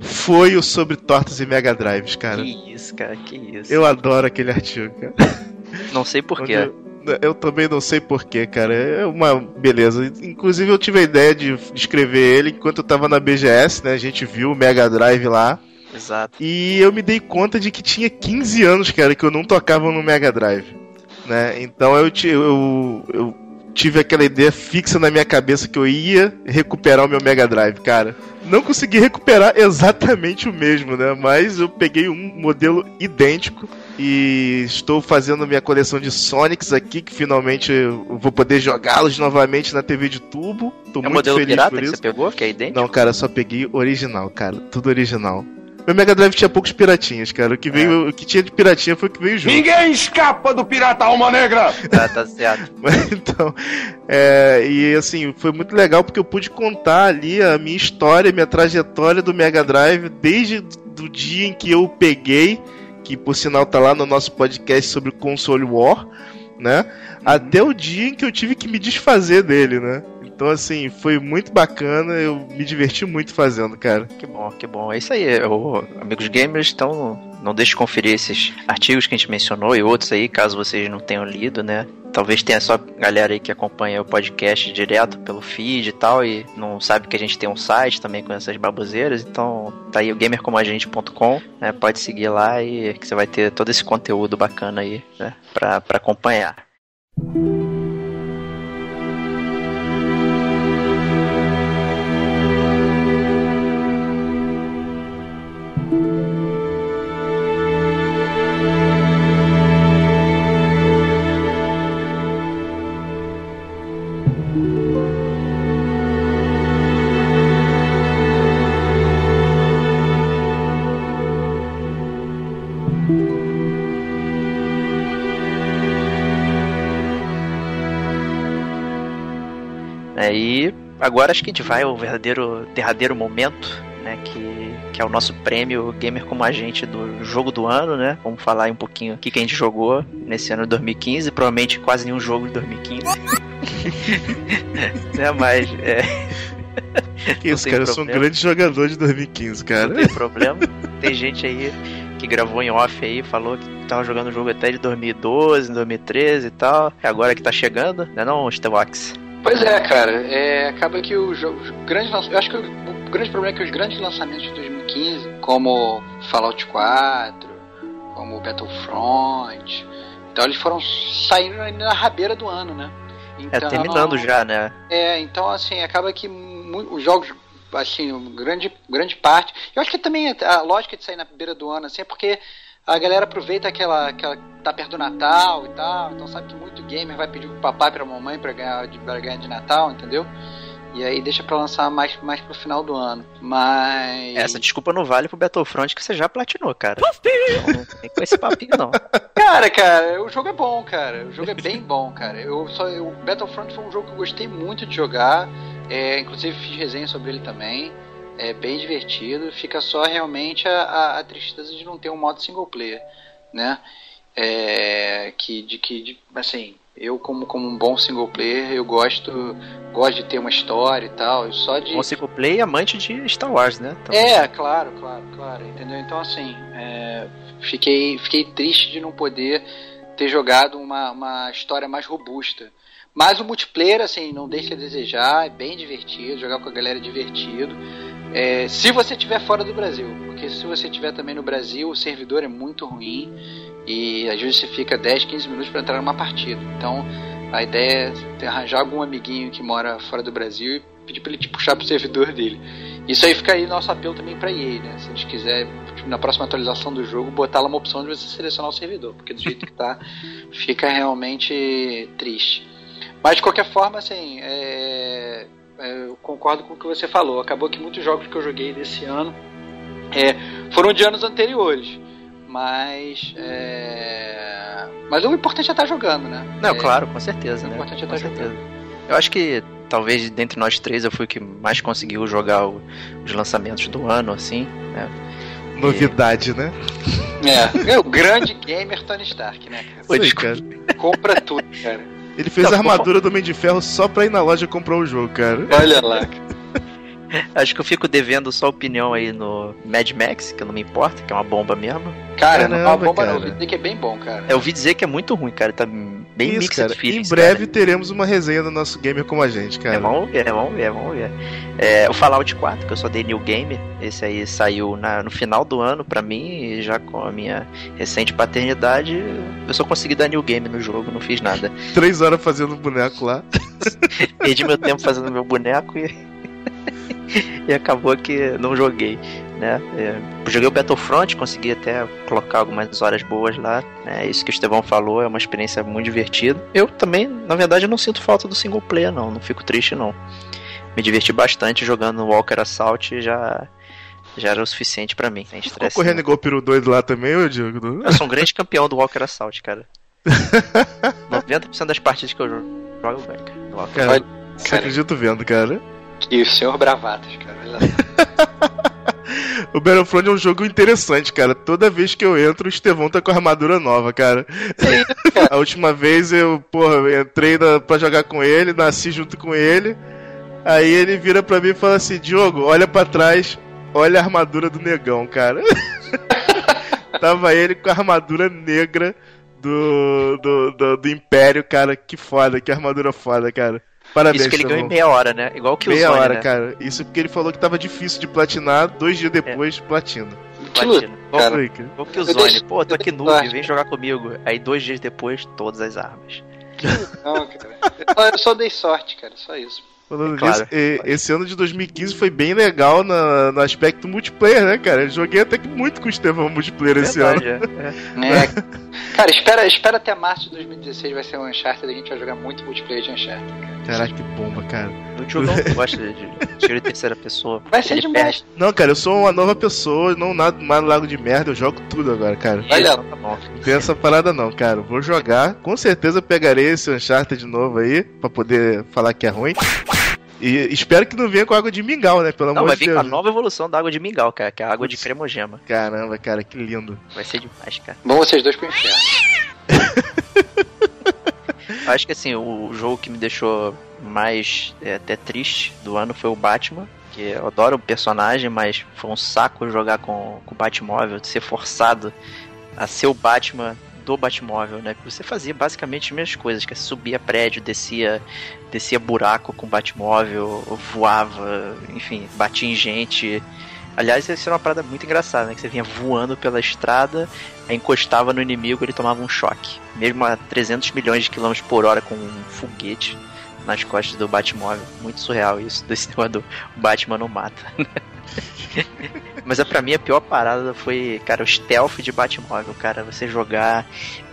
foi o sobre tortas e Mega Drives, cara. Que isso, cara, que isso. Eu adoro aquele artigo, cara. Não sei porquê. Eu, eu também não sei porquê, cara. É uma beleza. Inclusive, eu tive a ideia de, de escrever ele enquanto eu tava na BGS, né? A gente viu o Mega Drive lá. Exato. E eu me dei conta de que tinha 15 anos, cara, que eu não tocava no Mega Drive. Né? Então eu, eu, eu tive aquela ideia fixa na minha cabeça que eu ia recuperar o meu Mega Drive, cara. Não consegui recuperar exatamente o mesmo, né? Mas eu peguei um modelo idêntico e estou fazendo minha coleção de Sonics aqui, que finalmente vou poder jogá-los novamente na TV de tubo. Tô É muito modelo feliz pirata por que isso. você pegou, que é idêntico? Não, cara, só peguei original, cara. Tudo original. Meu Mega Drive tinha poucos piratinhas, cara. O que, veio, o que tinha de piratinha foi o que veio junto. Ninguém escapa do pirata alma negra! Tá, tá certo. Então, é, e assim, foi muito legal porque eu pude contar ali a minha história, minha trajetória do Mega Drive desde do dia em que eu o peguei, que por sinal tá lá no nosso podcast sobre o Console War, né? Até o dia em que eu tive que me desfazer dele, né? Então, assim, foi muito bacana, eu me diverti muito fazendo, cara. Que bom, que bom. É isso aí, o, amigos gamers, então não deixe de conferir esses artigos que a gente mencionou e outros aí, caso vocês não tenham lido, né? Talvez tenha só galera aí que acompanha o podcast direto pelo feed e tal e não sabe que a gente tem um site também com essas baboseiras, então tá aí o gamercomagente.com, né? Pode seguir lá e que você vai ter todo esse conteúdo bacana aí, né? Pra, pra acompanhar. É, agora acho que a gente vai ao verdadeiro, derradeiro momento, né? Que, que é o nosso prêmio Gamer como Agente do jogo do ano, né? Vamos falar aí um pouquinho o que, que a gente jogou nesse ano de 2015. Provavelmente quase nenhum jogo de 2015. né? Mas é, Que Não isso, tem cara, eu sou um grande jogador de 2015, cara. não tem problema. Tem gente aí que gravou em off aí, falou que tava jogando o jogo até de 2012, 2013 e tal. É agora que tá chegando, né não, Stevox? Pois é, cara. É, acaba que grandes lanç- Eu acho que o, o grande problema é que os grandes lançamentos de 2015, como Fallout 4, como Battlefront, então eles foram saindo na rabeira do ano, né? É, Então, terminando já, né? É, então assim, acaba que os jogos, assim, grande, grande parte. Eu acho que também a lógica de sair na beira do ano, assim, é porque a galera aproveita aquela, aquela tá perto do Natal e tal, então sabe que muito gamer vai pedir pro papai e pra mamãe pra ganhar, de, pra ganhar de Natal, entendeu? E aí deixa pra lançar mais, mais pro final do ano. Mas. Essa desculpa não vale pro Battlefront que você já platinou, cara. Então, não tem com esse papinho, não. Cara, cara, o jogo é bom, cara. O jogo é bem bom, cara. Eu só, eu, Battlefront foi um jogo que eu gostei muito de jogar. É, inclusive fiz resenha sobre ele também. É bem divertido. Fica só realmente a, a, a tristeza de não ter um modo single player, né? É, que de que de, assim eu como, como um bom single player eu gosto gosto de ter uma história e tal só de Um single player e amante de Star Wars, né? Então, é claro claro claro entendeu então assim é, fiquei fiquei triste de não poder ter jogado uma, uma história mais robusta mas o multiplayer assim não deixa a desejar é bem divertido jogar com a galera é divertido é, se você estiver fora do Brasil porque se você estiver também no Brasil o servidor é muito ruim e às vezes você fica 10, 15 minutos para entrar numa partida. Então a ideia é arranjar algum amiguinho que mora fora do Brasil e pedir para ele te puxar pro servidor dele. Isso aí fica aí nosso apelo também para EA, né? Se a gente quiser, tipo, na próxima atualização do jogo, botar lá uma opção de você selecionar o servidor, porque do jeito que tá, fica realmente triste. Mas de qualquer forma, assim, é... É, eu concordo com o que você falou. Acabou que muitos jogos que eu joguei desse ano é, foram de anos anteriores. Mas. É... Mas o importante é estar jogando, né? Não, É, claro, com certeza, O né? importante é Com estar certeza. Eu acho que talvez dentre nós três eu fui o que mais conseguiu jogar o- os lançamentos do ano, assim, né? Novidade, né? É, é o grande gamer Tony Stark, né, cara. Compra tudo, cara. Ele fez Não, a armadura do Homem de Ferro só pra ir na loja comprar o jogo, cara. Olha lá. cara. Acho que eu fico devendo só opinião aí no Mad Max, que eu não me importa, que é uma bomba mesmo. Cara, não é uma Caramba, bomba não. cara. Ouvi dizer que é bem bom, cara. Eu ouvi dizer que é muito ruim, cara. Tá bem Isso, cara. Em feelings, breve teremos uma resenha do nosso gamer como a gente, cara. cara. É, vamos ver, vamos ver, vamos ver. É, o Fallout 4, que eu só dei New Game, esse aí saiu na- no final do ano pra mim, e já com a minha recente paternidade, eu só consegui dar New Game no jogo, não fiz nada. Três horas fazendo boneco lá. Perdi meu tempo fazendo meu boneco e. e acabou que não joguei. Né? É, joguei o Battlefront, consegui até colocar algumas horas boas lá. É isso que o Estevão falou, é uma experiência muito divertida. Eu também, na verdade, não sinto falta do single player, não. Não fico triste, não. Me diverti bastante jogando Walker Assault e já, já era o suficiente pra mim. Sem estresse. correndo igual peru doido lá também, ô Diego? Eu sou um grande campeão do Walker Assault, cara. 90% das partidas que eu jogo, eu ganho, cara. Cara, cara. acredito vendo, cara. E o senhor Bravatas, cara. Olha lá. O Battlefront é um jogo interessante, cara. Toda vez que eu entro, o Estevão tá com armadura nova, cara. A última vez eu, porra, entrei na, pra jogar com ele, nasci junto com ele. Aí ele vira pra mim e fala assim: Diogo, olha pra trás, olha a armadura do negão, cara. Tava ele com a armadura negra do, do, do, do Império, cara. Que foda, que armadura foda, cara. Parabéns, Isso que ele ganhou em meia hora, né? Igual que o Meia Zone, hora, né? cara. Isso porque ele falou que tava difícil de platinar, dois dias depois, platina. Que Platina. Igual, Cara, Foi, cara. igual que o Zone. deixo- Pô, tô aqui noob, sorte. vem jogar comigo. Aí dois dias depois, todas as armas. Não, cara. Eu só dei sorte, cara. Só isso. Falando É claro. nisso, esse ano de 2015 foi bem legal na- no aspecto multiplayer, né, cara? Eu joguei até que muito com o Estevão multiplayer esse ano. Verdade, é. É. Cara, espera, espera até março de 2016 vai ser um Uncharted e a gente vai jogar muito multiplayer de Uncharted. Cara. Caraca, que bomba, cara. O Diogão gosta de tiro de terceira pessoa. Vai ser demais. Não, cara, eu sou uma nova pessoa, não nada mais lago de merda, eu jogo tudo agora, cara. Olha. Tá bom. Não tem essa parada não, cara. Vou jogar, com certeza pegarei esse Uncharted de novo aí, pra poder falar que é ruim. E espero que não venha com água de mingau, né? Pelo Não, amor vai de vir com a Deus. nova evolução da água de mingau, cara, que é a água de cremogema. Caramba, cara, que lindo. Vai ser demais, cara. Vão vocês dois pro inferno. Acho que assim, o jogo que me deixou mais é, até triste do ano foi o Batman. Que eu adoro o personagem, mas foi um saco jogar com, o Batmóvel, de ser forçado a ser o Batman do Batmóvel, né? Você fazia basicamente as mesmas coisas, que é subia prédio, descia, descia buraco com o Batmóvel, voava, enfim, batia em gente. Aliás, isso era uma parada muito engraçada, né? Que você vinha voando pela estrada, aí encostava no inimigo ele tomava um choque. Mesmo a 300 milhões de quilômetros por hora com um foguete nas costas do Batmóvel. Muito surreal isso, desse negócio do Batman não mata. Mas é pra mim a pior parada foi, cara, o stealth de Batmóvel, cara. Você jogar,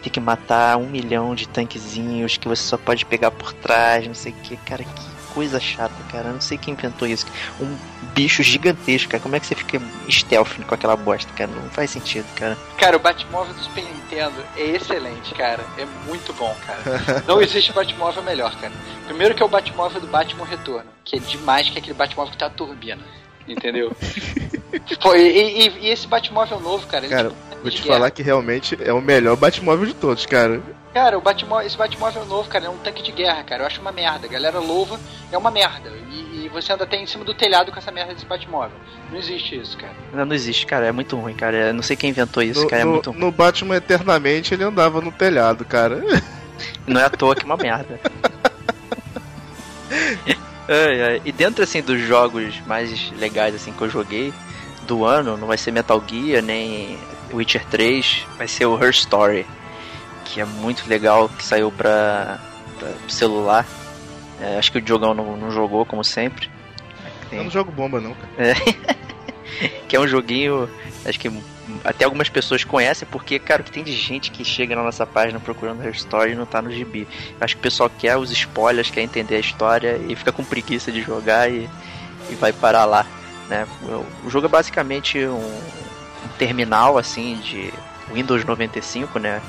ter que matar um milhão de tanquezinhos que você só pode pegar por trás, não sei o que, cara, que coisa chata, cara. Eu Não sei quem inventou isso. Um bicho gigantesco, cara. Como é que você fica stealth com aquela bosta, cara? Não faz sentido, cara. Cara, o Batmóvel do Super Nintendo é excelente, cara. É muito bom, cara. Não existe Batmóvel melhor, cara. Primeiro que é o Batmóvel do Batman Retorno, que é demais, que é aquele Batmóvel que tem a turbina. Entendeu? Foi, e, e- e esse Batmóvel novo, cara. ele Cara, tipo, vou de te guerra. falar que realmente é o melhor Batmóvel de todos, cara. Cara, o Batmó esse Batmóvel novo, cara, é um tanque de guerra, cara. Eu acho uma merda. A galera louva, é uma merda. E, e você anda até em cima do telhado com essa merda desse Batmóvel. Não existe isso, cara. Não, não existe, cara. É muito ruim, cara. Eu não sei quem inventou isso, No, cara. É no- muito ruim. no Batman Eternamente ele andava no telhado, cara. Não é à toa que é uma merda. E dentro assim dos jogos mais legais assim que eu joguei do ano, não vai ser Metal Gear nem Witcher 3, vai ser o Her Story, que é muito legal, que saiu pra, pra celular. É, acho que o Diogão não, não jogou como sempre. Eu não jogo bomba, não, cara. que é um joguinho, acho que até algumas pessoas conhecem, porque, cara, o que tem de gente que chega na nossa página procurando Her Story e não tá no gibi. Acho que o pessoal quer os spoilers, quer entender a história e fica com preguiça de jogar e, e vai parar lá, né? O jogo é basicamente um, um terminal, assim, de Windows 95, né?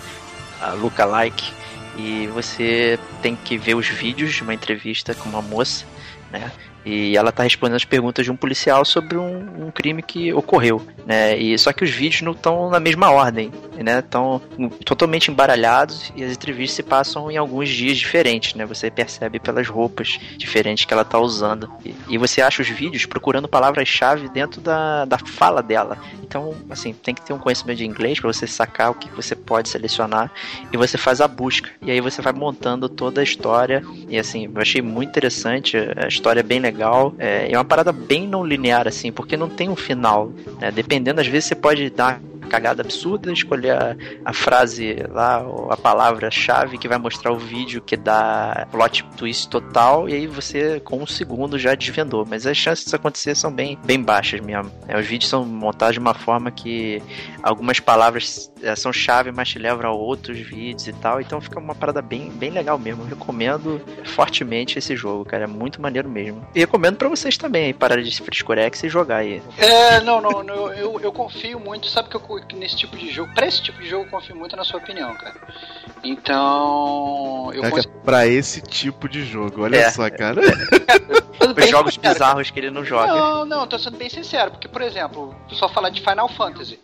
A lookalike. E você tem que ver os vídeos de uma entrevista com uma moça, né? E ela tá respondendo as perguntas de um policial sobre um, um crime que ocorreu, né? E só que os vídeos não estão na mesma ordem, né? Estão totalmente embaralhados e as entrevistas se passam em alguns dias diferentes, né? Você percebe pelas roupas diferentes que ela tá usando. E, e você acha os vídeos procurando palavras-chave dentro da, da fala dela. Então, assim, tem que ter um conhecimento de inglês para você sacar o que você pode selecionar e você faz a busca. E aí você vai montando toda a história. E assim, eu achei muito interessante, a história é bem legal. É, é uma parada bem não linear, assim, porque não tem um final. Né? Dependendo, às vezes você pode dar cagada absurda, escolher a, a frase lá, ou a palavra-chave que vai mostrar o vídeo que dá plot twist total, e aí você, com um segundo, já desvendou. Mas as chances disso acontecer são bem, bem baixas mesmo. É, os vídeos são montados de uma forma que algumas palavras é, são chave, mas te levam a outros vídeos e tal. Então fica uma parada bem, bem legal mesmo. Eu recomendo fortemente esse jogo, cara. É muito maneiro mesmo. E recomendo pra vocês também aí, parar de frescorex e jogar aí. É, não, não, não, eu, eu confio muito, sabe que eu que nesse tipo de jogo, pra esse tipo de jogo eu confio muito na sua opinião, cara. Então, eu Caraca, consigo. pra esse tipo de jogo, olha É. só, cara. Tudo Os jogos cara, bizarros que ele não joga. Não, não, tô sendo bem sincero, porque, por exemplo, só falar de Final Fantasy.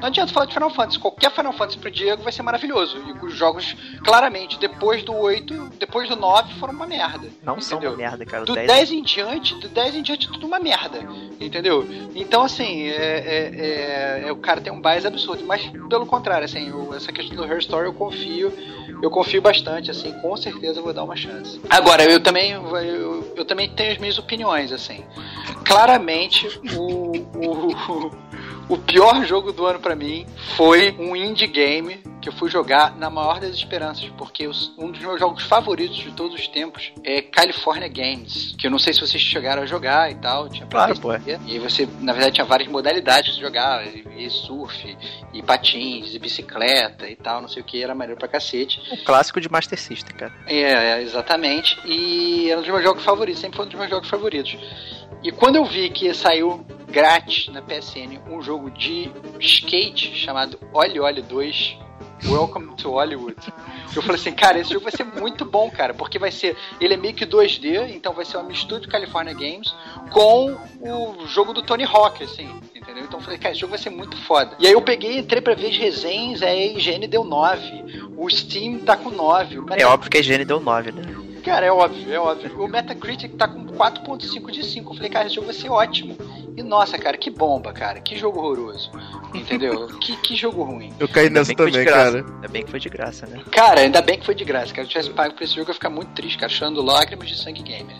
Não adianta falar de Final Fantasy, qualquer Final Fantasy pro Diego vai ser maravilhoso. E os jogos, claramente, depois do 8, depois do 9, foram uma merda. Não são entendeu? uma merda, cara. Do 10 10 em diante, do 10 em diante, tudo uma merda. Entendeu? Então, assim, é, é- é- é- o cara tem um bias absurdo. Mas, pelo contrário, assim, eu- essa questão do Her Story eu confio. Eu confio bastante, assim, com certeza eu vou dar uma chance. Agora, eu também, eu, eu também tenho as minhas opiniões, assim. Claramente, o, o, o pior jogo do ano pra mim foi um indie game que eu fui jogar na maior das esperanças, porque um dos meus jogos favoritos de todos os tempos é California Games, que eu não sei se vocês chegaram a jogar e tal, tinha Claro, pô. PC, e você, na verdade, tinha várias modalidades de jogar, e, surf, e patins, e bicicleta e tal, não sei o que, era maneiro pra cacete. O clássico de Master System, cara. É, é, exatamente. E era um dos meus jogos favoritos, sempre foi um dos meus jogos favoritos. E quando eu vi que saiu grátis na PSN um jogo de skate chamado Olhe Olhe 2, Welcome to Hollywood. Eu falei assim, cara, esse jogo vai ser muito bom, cara, porque vai ser. Ele é meio que 2D, então vai ser uma mistura de California Games com o jogo do Tony Hawk, assim, entendeu? Então eu falei, cara, esse jogo vai ser muito foda. E aí eu peguei, entrei pra ver as resenhas, aí a IGN deu 9, o Steam tá com 9, o É óbvio que a Gene deu 9, né? Cara, é óbvio, é óbvio. O Metacritic tá com 4.5 de 5. Eu falei, cara, esse jogo vai ser ótimo. E nossa, cara, que bomba, cara. Que jogo horroroso. Entendeu? que, que jogo ruim. Eu caí Ainda nessa também, cara. Ainda bem que foi de graça, né? Cara, ainda bem que foi de graça, cara. Se eu tivesse pago por esse jogo, eu ia ficar muito triste, cara, chorando lágrimas de sangue gamer.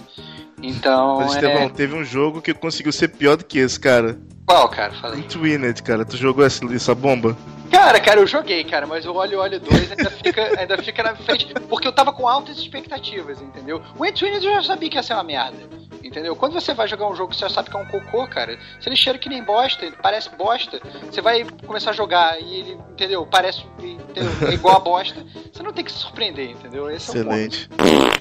Então. Mas, é... Estevão, teve um jogo que conseguiu ser pior do que esse, cara. Qual, cara? Falei. Twined, cara. Tu jogou essa, essa bomba? Cara, cara, eu joguei, cara, mas o Olho Olho 2 ainda fica, ainda fica na frente, porque eu tava com altas expectativas, entendeu? O Entwined eu já sabia que ia ser uma merda, entendeu? Quando você vai jogar um jogo que você já sabe que é um cocô, cara, se ele cheira que nem bosta, ele parece bosta, você vai começar a jogar e ele, entendeu? Parece entendeu? É igual a bosta, você não tem que se surpreender, entendeu? Esse é o ponto. Excelente.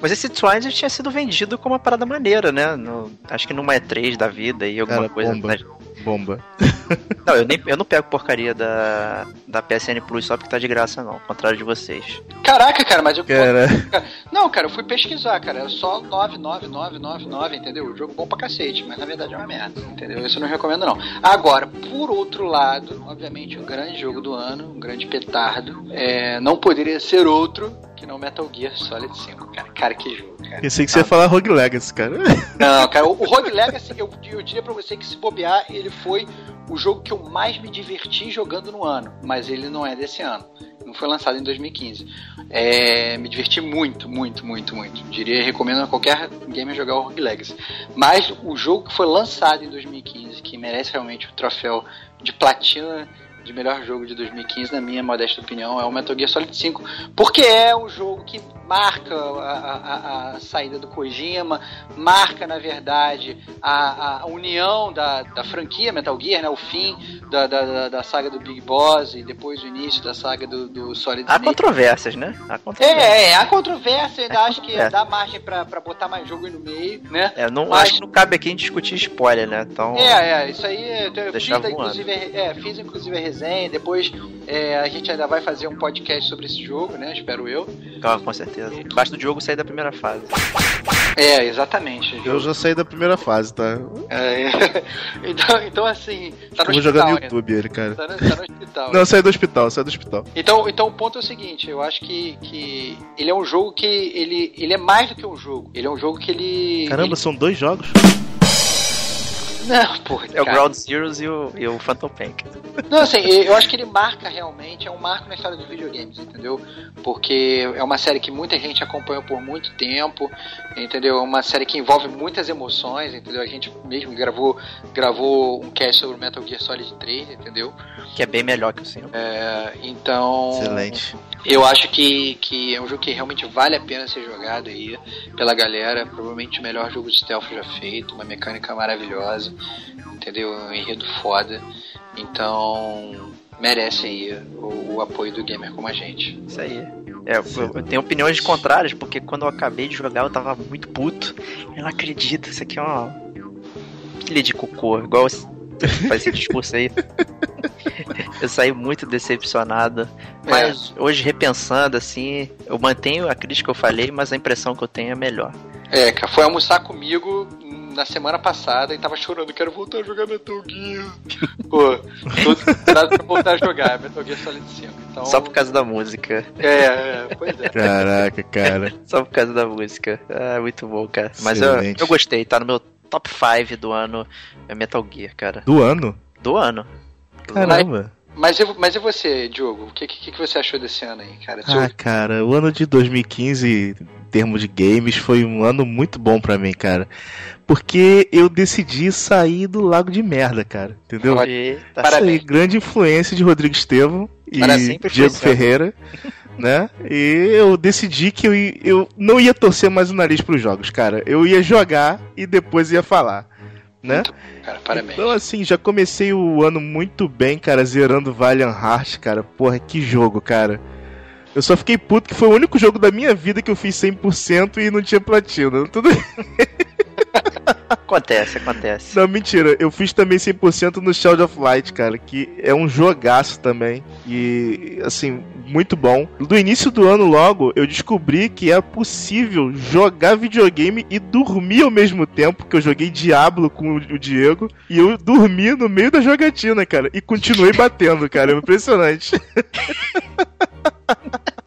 Mas esse Twine já tinha sido vendido como uma parada maneira, né? No- acho que numa E3 da vida e alguma Cara, coisa. bomba. né? Bomba. Não, eu, nem, eu não pego porcaria da, da PSN Plus só porque tá de graça, não. Ao contrário de vocês. Caraca, cara, mas eu. Cara, Não, cara, eu fui pesquisar, cara. Era só 99999, entendeu? O jogo bom pra cacete, mas na verdade é uma merda, entendeu? Isso eu não recomendo, não. Agora, por outro lado, obviamente, o grande jogo do ano, um grande petardo, é, não poderia ser outro que não Metal Gear Solid 5, cara. Cara, que jogo, cara. pensei que você ia falar Rogue Legacy, cara. Não, cara, o, Rogue Legacy, eu, eu diria pra você que se bobear, ele foi o jogo que eu mais me diverti jogando no ano, mas ele não é desse ano. Não foi lançado em 2015. É, me diverti muito, muito, muito, muito. Diria, recomendo a qualquer gamer jogar o Rogue Legacy. Mas o jogo que foi lançado em 2015, que merece realmente o troféu de platina de melhor jogo de 2015, na minha modesta opinião, é o Metal Gear Solid 5, porque é um jogo que marca a, a- a saída do Kojima, marca, na verdade, a, a união da, da franquia Metal Gear, né, o fim da, da, da- saga do Big Boss e depois o início da saga do, do Solid Há Snake. controvérsias, né? Há controvérsias. É, é, há controvérsia, ainda É acho que dá margem pra, pra botar mais jogo aí no meio, né? É, não, Mas- acho que não cabe aqui discutir spoiler, né? Então. É, é, isso aí eu, eu fiz, voando. inclusive, é, fiz inclusive a resenha, depois é, a gente ainda vai fazer um podcast sobre esse jogo, né? Espero eu. Ah, com certeza. Basta o jogo sair da primeira fase. É, exatamente. Eu já saí da primeira fase, tá? É, então, então, assim, tá no Eu vou jogar no. YouTube ele, cara. Tá no, tá no hospital. Não, eu saí do hospital, saí do hospital. Então, então o ponto é o seguinte, eu acho que, que ele é um jogo que ele, ele é mais do que um jogo. Ele é um jogo que ele. Caramba, são dois jogos? Não, porra, É o. Ground Zeroes e o, e o Phantom Pank. Não, assim, eu acho que ele marca realmente, é um marco na história dos videogames, entendeu? Porque é uma série que muita gente acompanhou por muito tempo, entendeu? É uma série que envolve muitas emoções, entendeu? A gente mesmo gravou, gravou um cast sobre Metal Gear Solid 3, entendeu? Que é bem melhor que o 5. É, então. Excelente. Eu acho que, que é um jogo que realmente vale a pena ser jogado aí pela galera. Provavelmente o melhor jogo de stealth já feito, uma mecânica maravilhosa, entendeu? Um enredo foda. Então merece aí o, o apoio do gamer como a gente. Isso aí. É, eu, eu tenho opiniões contrárias, porque quando eu acabei de jogar eu tava muito puto. Eu não acredito, isso aqui é uma pilha de cocô, igual esse- faz esse discurso aí. Eu saí muito decepcionado. Mas hoje, repensando, assim, eu mantenho a crítica que eu falei, mas a impressão que eu tenho é melhor. É, cara, foi almoçar comigo na semana passada e tava chorando, quero voltar a jogar Metal Gear. Pô, tô desesperado pra voltar a jogar Metal Gear Solid 5. Então, Só por causa da música. É, é, pois é. Caraca, cara. Só por causa da música. Ah, muito bom, cara. Mas eu, eu gostei, tá no meu top 5 do ano é Metal Gear, cara. Do ano? Do ano. Caramba. Mas e, mas e você, Diogo? O que, que, que você achou desse ano aí, cara? Ah, cara, o ano de 2015, em termos de games, foi um ano muito bom pra mim, cara. Porque eu decidi sair do lago de merda, cara. Entendeu? Eita. Para- Parabéns. Isso aí, grande influência de Rodrigo Estevam e Para Diego. Ferreira, né? E eu decidi que eu, eu não ia torcer mais o nariz pros jogos, cara. Eu ia jogar e depois ia falar, né? Cara, parabéns. Então, assim, já comecei o ano muito bem, cara, zerando Valiant Hearts, cara. Porra, que jogo, cara. Eu só fiquei puto que foi o único jogo da minha vida que eu fiz 100% e não tinha platina. Tudo... Acontece, acontece. Não, mentira. Eu fiz também 100% no Shadow of Light, cara, que é um jogaço também. E, assim, muito bom. Do início do ano, logo, eu descobri que é possível jogar videogame e dormir ao mesmo tempo, que eu joguei Diablo com o Diego, e eu dormi no meio da jogatina, cara, e continuei batendo, cara. É impressionante.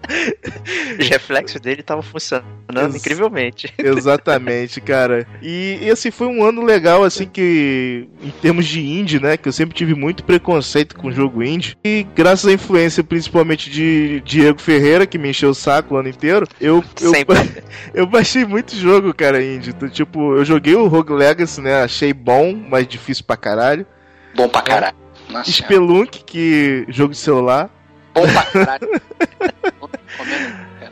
Os reflexos dele estavam funcionando Ex- incrivelmente. Exatamente, cara. E, e, assim, foi um ano legal, assim, que em termos de indie, né? Que eu sempre tive muito preconceito com o jogo indie. E graças à influência, principalmente de Diego Ferreira, que me encheu o saco o ano inteiro, eu, eu, Sempre. eu baixei muito jogo, cara, indie. Então, tipo, eu joguei o Rogue Legacy, né? Achei bom, mas difícil pra caralho. Bom pra caralho. Nossa, senhora. Spelunk, que jogo de celular. bom pra caralho.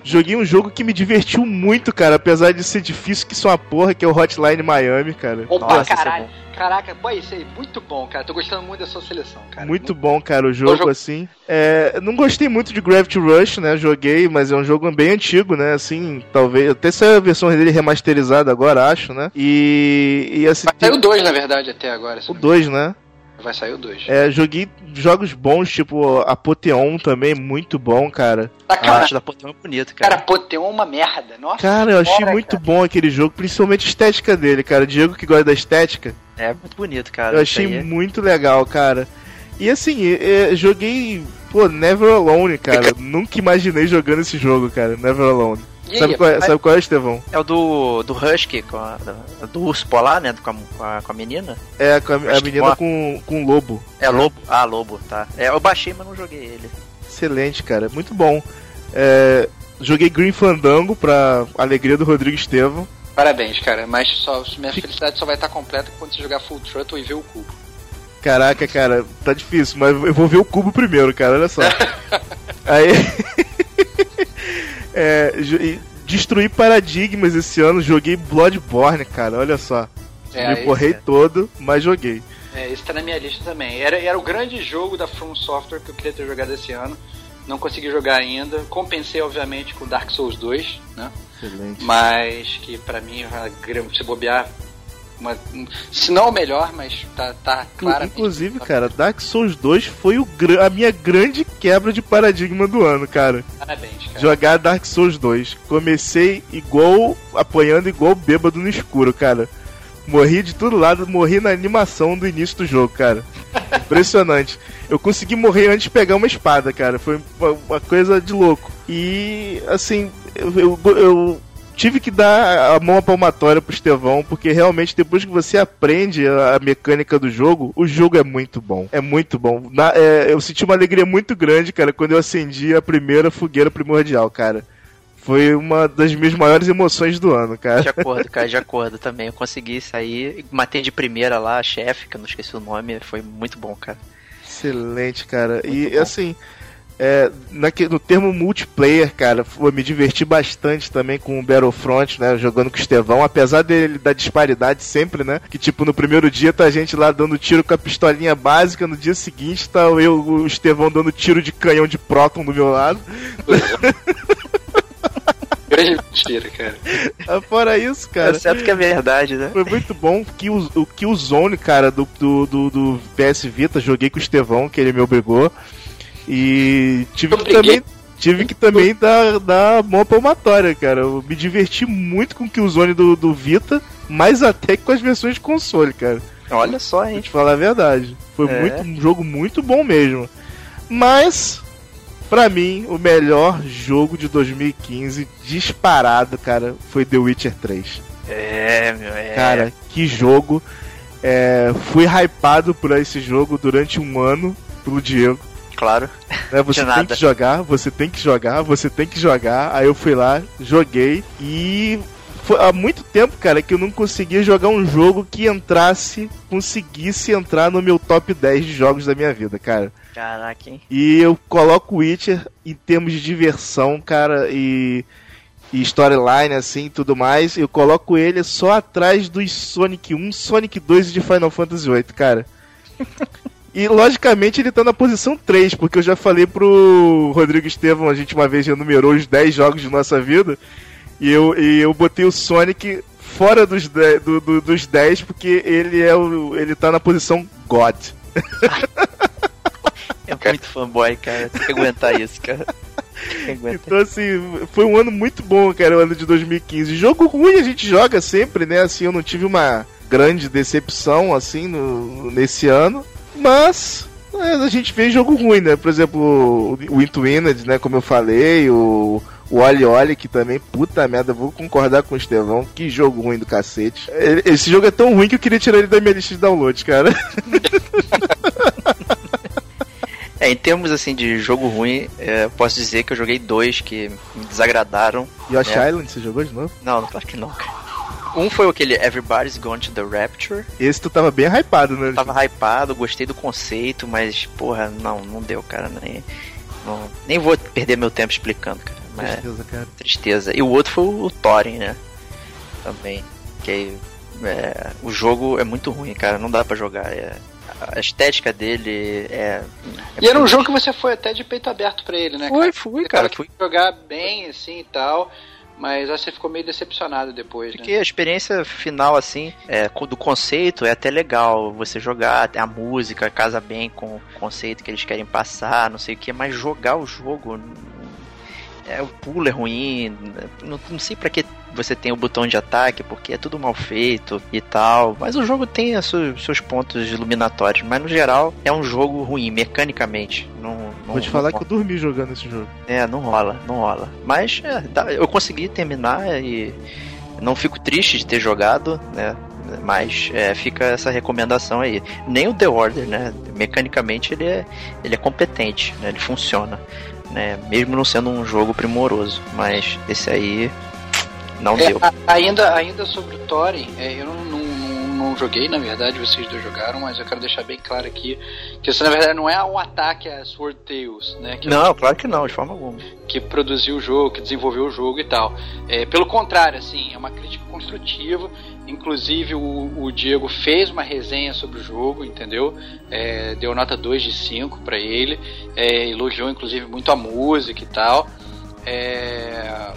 Joguei um jogo que me divertiu muito, cara, apesar de ser difícil, que são uma porra, que é o Hotline Miami, cara. Bom Nossa, é caralho. Caraca, pô, isso aí, muito bom, cara. Tô gostando muito da sua seleção, cara. Muito bom, cara, o jogo, jogo- assim. É, não gostei muito de Gravity Rush, né? Joguei, mas é um jogo bem antigo, né? Assim, talvez. Até essa a versão dele remasterizada agora, acho, né? E. E assim. Saiu dois, na verdade, até agora. O não me 2, né? Vai sair o 2. É, joguei jogos bons, tipo Apoteon também, muito bom, cara. Tá, A cara, arte da Pokémon é bonita, cara. cara, Poteon é uma merda. Nossa. Cara, eu achei muito cara. bom aquele jogo, principalmente a estética dele, cara. Diego que gosta da estética, É muito bonito, cara. eu achei é- muito legal, cara. E assim, joguei, pô, Never Alone, cara. Nunca imaginei jogando esse jogo, cara, Never Alone. Sabe qual, é, sabe qual é, Estevão? É o do, do Husky, com a, do, urso polar, né? Com a, com a, com a menina. É com a, a menina com, com lobo. É Lobo. Ah, Lobo, tá. É, eu baixei, mas não joguei ele. Excelente, cara. Muito bom. É, joguei Green Fandango pra alegria do Rodrigo Estevão. Parabéns, cara. Mas só, minha felicidade só vai estar completa quando você jogar Full Throttle e ver o cubo. Caraca, cara, tá difícil, mas eu vou ver o cubo primeiro, cara, olha só. Aí. É, destruí paradigmas esse ano, joguei Bloodborne, cara, olha só. É, Me esse porrei é. todo, mas joguei. É, esse tá na minha lista também. Era, era o grande jogo da From Software que eu queria ter jogado esse ano. Não consegui jogar ainda. Compensei, obviamente, com Dark Souls 2, né? Excelente. Mas que pra mim, se bobear, uma, um- se não o melhor, mas tá, tá claramente. Inclusive, cara, Dark Souls 2 foi o a minha grande quebra de paradigma do ano, cara. Parabéns, cara. Jogar Dark Souls 2. Comecei igual, apanhando igual bêbado no escuro, cara. Morri de todo lado, morri na animação do início do jogo, cara. Impressionante. Eu consegui morrer antes de pegar uma espada, cara. Foi uma, uma coisa de louco. E, assim, eu, eu- eu tive que dar a mão à palmatória pro Estevão, porque realmente depois que você aprende a, mecânica do jogo, o jogo é muito bom. É muito bom. Na- é, eu senti uma alegria muito grande, cara, quando eu acendi a primeira fogueira primordial, cara. Foi uma das minhas maiores emoções do ano, cara. De acordo, cara, de acordo também. Eu consegui sair, matei de primeira lá a chefe, que eu não esqueci o nome, foi muito bom, cara. Excelente, cara. e Muito bom. assim, é, naque- no termo multiplayer, cara, eu me diverti bastante também com o Battlefront, né? Jogando com o Estevão, apesar dele da disparidade sempre, né? Que tipo, no primeiro dia tá a gente lá dando tiro com a pistolinha básica, no dia seguinte tá eu, o Estevão dando tiro de canhão de próton do meu lado. Grande mentira, cara. Ah, Fora isso, Cara, cara. certo que é verdade, né? Foi muito bom que o, o Killzone, cara, do, do, do, do PS Vita, joguei com o Estevão, que ele me obrigou. E tive que também. Tive que também dar, dar mão palmatória, cara. Eu me diverti muito com o Killzone do, do Vita, mais até que com as versões de console, cara. Olha só, hein? te falar a verdade. Foi É. muito, um jogo muito bom mesmo. Mas, pra mim, o melhor jogo de 2015, disparado, cara, foi The Witcher 3. É, meu, é. Cara, que jogo. É, fui hypado por esse jogo durante um ano pelo Diego. Claro. Né? Você tem que jogar, você tem que jogar, você tem que jogar. Aí eu fui lá, joguei e foi há muito tempo, cara, que eu não conseguia jogar um jogo que entrasse, conseguisse entrar no meu top 10 de jogos da minha vida, cara. Caraca, hein? E eu coloco o Witcher em termos de diversão, cara, e, e storyline, assim, tudo mais. Eu coloco ele só atrás dos Sonic 1, Sonic 2 e de Final Fantasy VIII, cara. E logicamente ele tá na posição 3, porque eu já falei pro Rodrigo Estevão, a gente uma vez já numerou os 10 jogos de nossa vida, e eu, e eu botei o Sonic fora dos 10, do- do- dos 10 porque ele é o, ele tá na posição God. É muito fanboy, cara. Tem que aguentar isso, cara. Então, assim, foi um ano muito bom, cara, o ano de 2015. Jogo ruim a gente joga sempre, né? Assim, eu não tive uma grande decepção, assim, no, nesse ano. Mas é, a gente fez jogo ruim, né? Por exemplo, o Intuined, né? Como eu falei, o. O Oli Oli, que também, puta merda, vou concordar com o Estevão, que jogo ruim do cacete. Esse jogo é tão ruim que eu queria tirar ele da minha lista de download, cara. É, em termos assim de jogo ruim, é, eu posso dizer que eu joguei dois que me desagradaram. Yoshi É. Island, você jogou de novo? Não, claro que não, cara. Um foi aquele Everybody's Gone to the Rapture. Esse tu tava bem hypado, né? Eu tava hypado, gostei do conceito, mas, porra, não, não deu, cara. Nem, não- nem vou perder meu tempo explicando, cara. Mas Tristeza, cara. tristeza. E o outro foi o Thorin, né? Também. Que é, o jogo é muito ruim, cara. Não dá pra jogar. É, a estética dele é. E era um jogo que você foi até de peito aberto pra ele, né? Foi, cara? fui, Você cara. Fui. jogar bem, assim e tal. Mas acho que você ficou meio decepcionado depois, Porque né? a experiência final, assim, é, do conceito é até legal. Você jogar, a música casa bem com o conceito que eles querem passar, não sei o que, mas jogar o jogo. É, o pulo é ruim. Não, não sei pra que você tem o botão de ataque, porque é tudo mal feito e tal. Mas o jogo tem seus, pontos iluminatórios. Mas no geral é um jogo ruim, mecanicamente. Não, não, Vou te falar que eu dormi jogando esse jogo. é, não rola, não rola. Mas é, eu consegui terminar e não fico triste de ter jogado, né? Mas é, fica essa recomendação aí. Nem o The Order, né? Mecanicamente ele é, ele é competente, né? Ele funciona, né? Mesmo não sendo um jogo primoroso. Mas esse aí não É, deu. a- ainda, ainda sobre o Thorin, é, eu não, não, não- joguei, na verdade, vocês dois jogaram, mas eu quero deixar bem claro aqui que isso na verdade não é um ataque a Sword Tales, né? Não, claro que não, de forma alguma. que produziu o jogo, que desenvolveu o jogo e tal. É, pelo contrário, assim, é uma crítica construtiva. Inclusive o, o Diego fez uma resenha sobre o jogo, entendeu? É, deu nota 2 de 5 para ele, é, elogiou inclusive muito a música e tal. É,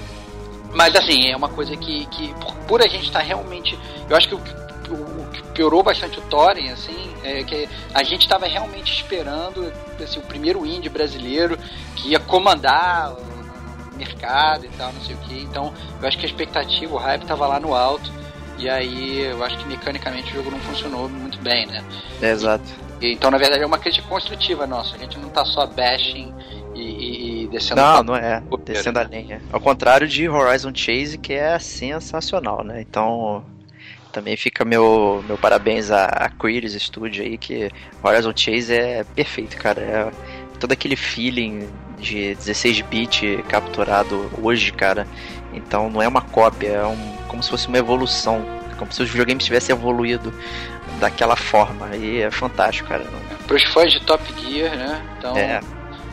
mas assim, é uma coisa que, que por, por a gente estar realmente. Eu acho que o, o- o que piorou bastante o Thorin, assim, é que a gente estava realmente esperando assim, o primeiro indie brasileiro que ia comandar o mercado e tal, não sei o que. Então, eu acho que a expectativa, o hype estava lá no alto. E aí, eu acho que mecanicamente o jogo não funcionou muito bem, né? É, exato. E, Então, na verdade, é uma crítica construtiva nossa. A gente não tá só bashing e, e- descendo Não, não é. bobeira, Descendo a né? lenha. Ao contrário de Horizon Chase, que é sensacional, né? Então, também fica meu, meu parabéns a, a Quiris Studio aí, que Horizon Chase é perfeito, cara. É todo aquele feeling de 16-bit capturado hoje, cara. Então não é uma cópia, é um, como se fosse uma evolução. Como se os videogames tivessem evoluído daquela forma. E é fantástico, cara. Pros fãs de Top Gear, né? Então, É,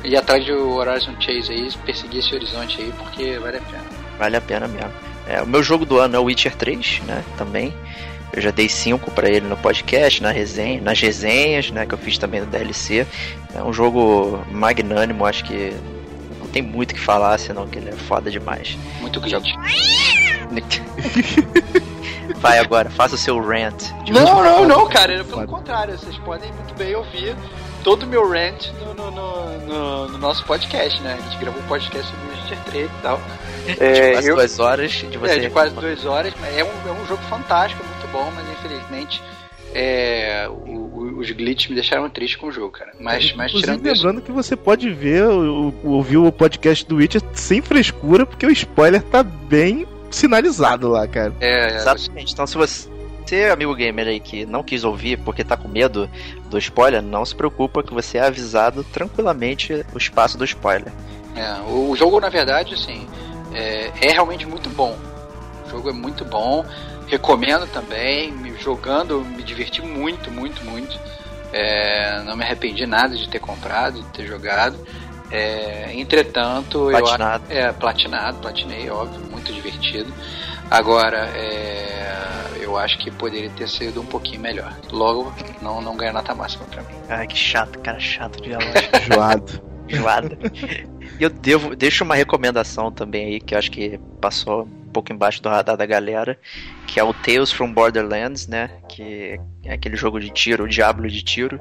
ir atrás do Horizon Chase aí, perseguir esse horizonte aí, porque vale a pena. Vale a pena mesmo. É, o meu jogo do ano é o Witcher 3, né? Também. Eu já dei 5 pra ele no podcast, na resenha, nas resenhas, né? Que eu fiz também no DLC. É um jogo magnânimo, acho que tem muito o que falar, senão que ele é foda demais. Muito glitch. Vai agora, faça o seu rant. de Não, não, não, cara. Pelo Foda. contrário, vocês podem muito bem ouvir todo o meu rant no, no, no- no- no nosso podcast, né? A gente gravou um podcast sobre o Witcher 3 e tal. de É, quase eu- duas horas de você. É, de quase duas horas. É um, é um jogo fantástico, muito bom, mas infelizmente é, o- os glitches me deixaram triste com o jogo, cara. Mas, mas tirando isso. lembrando que você pode ver, ouvir o podcast do Witcher sem frescura, porque o spoiler tá bem sinalizado lá, cara. É, Exatamente. Então, se você, você, amigo gamer aí, que não quis ouvir porque tá com medo do spoiler, não se preocupa que você é avisado tranquilamente o espaço do spoiler. É, o, o jogo, na verdade, assim, é, é realmente muito bom. O jogo é muito bom. Recomendo também. Me jogando, me diverti muito, muito, muito. É, não me arrependi nada de ter comprado, de ter jogado. É, entretanto, eu Platinado. acho- é platinado, platinei, óbvio, muito divertido. Agora, é, eu acho que poderia ter sido um pouquinho melhor. Logo, não, não ganha nota máxima pra mim. Ai, que chato, cara chato de. Joado. Enjoada. E eu devo, deixo uma recomendação também aí, que eu acho que passou pouco embaixo do radar da galera, que é o Tales from Borderlands, né? Que é aquele jogo de tiro, o Diablo de tiro.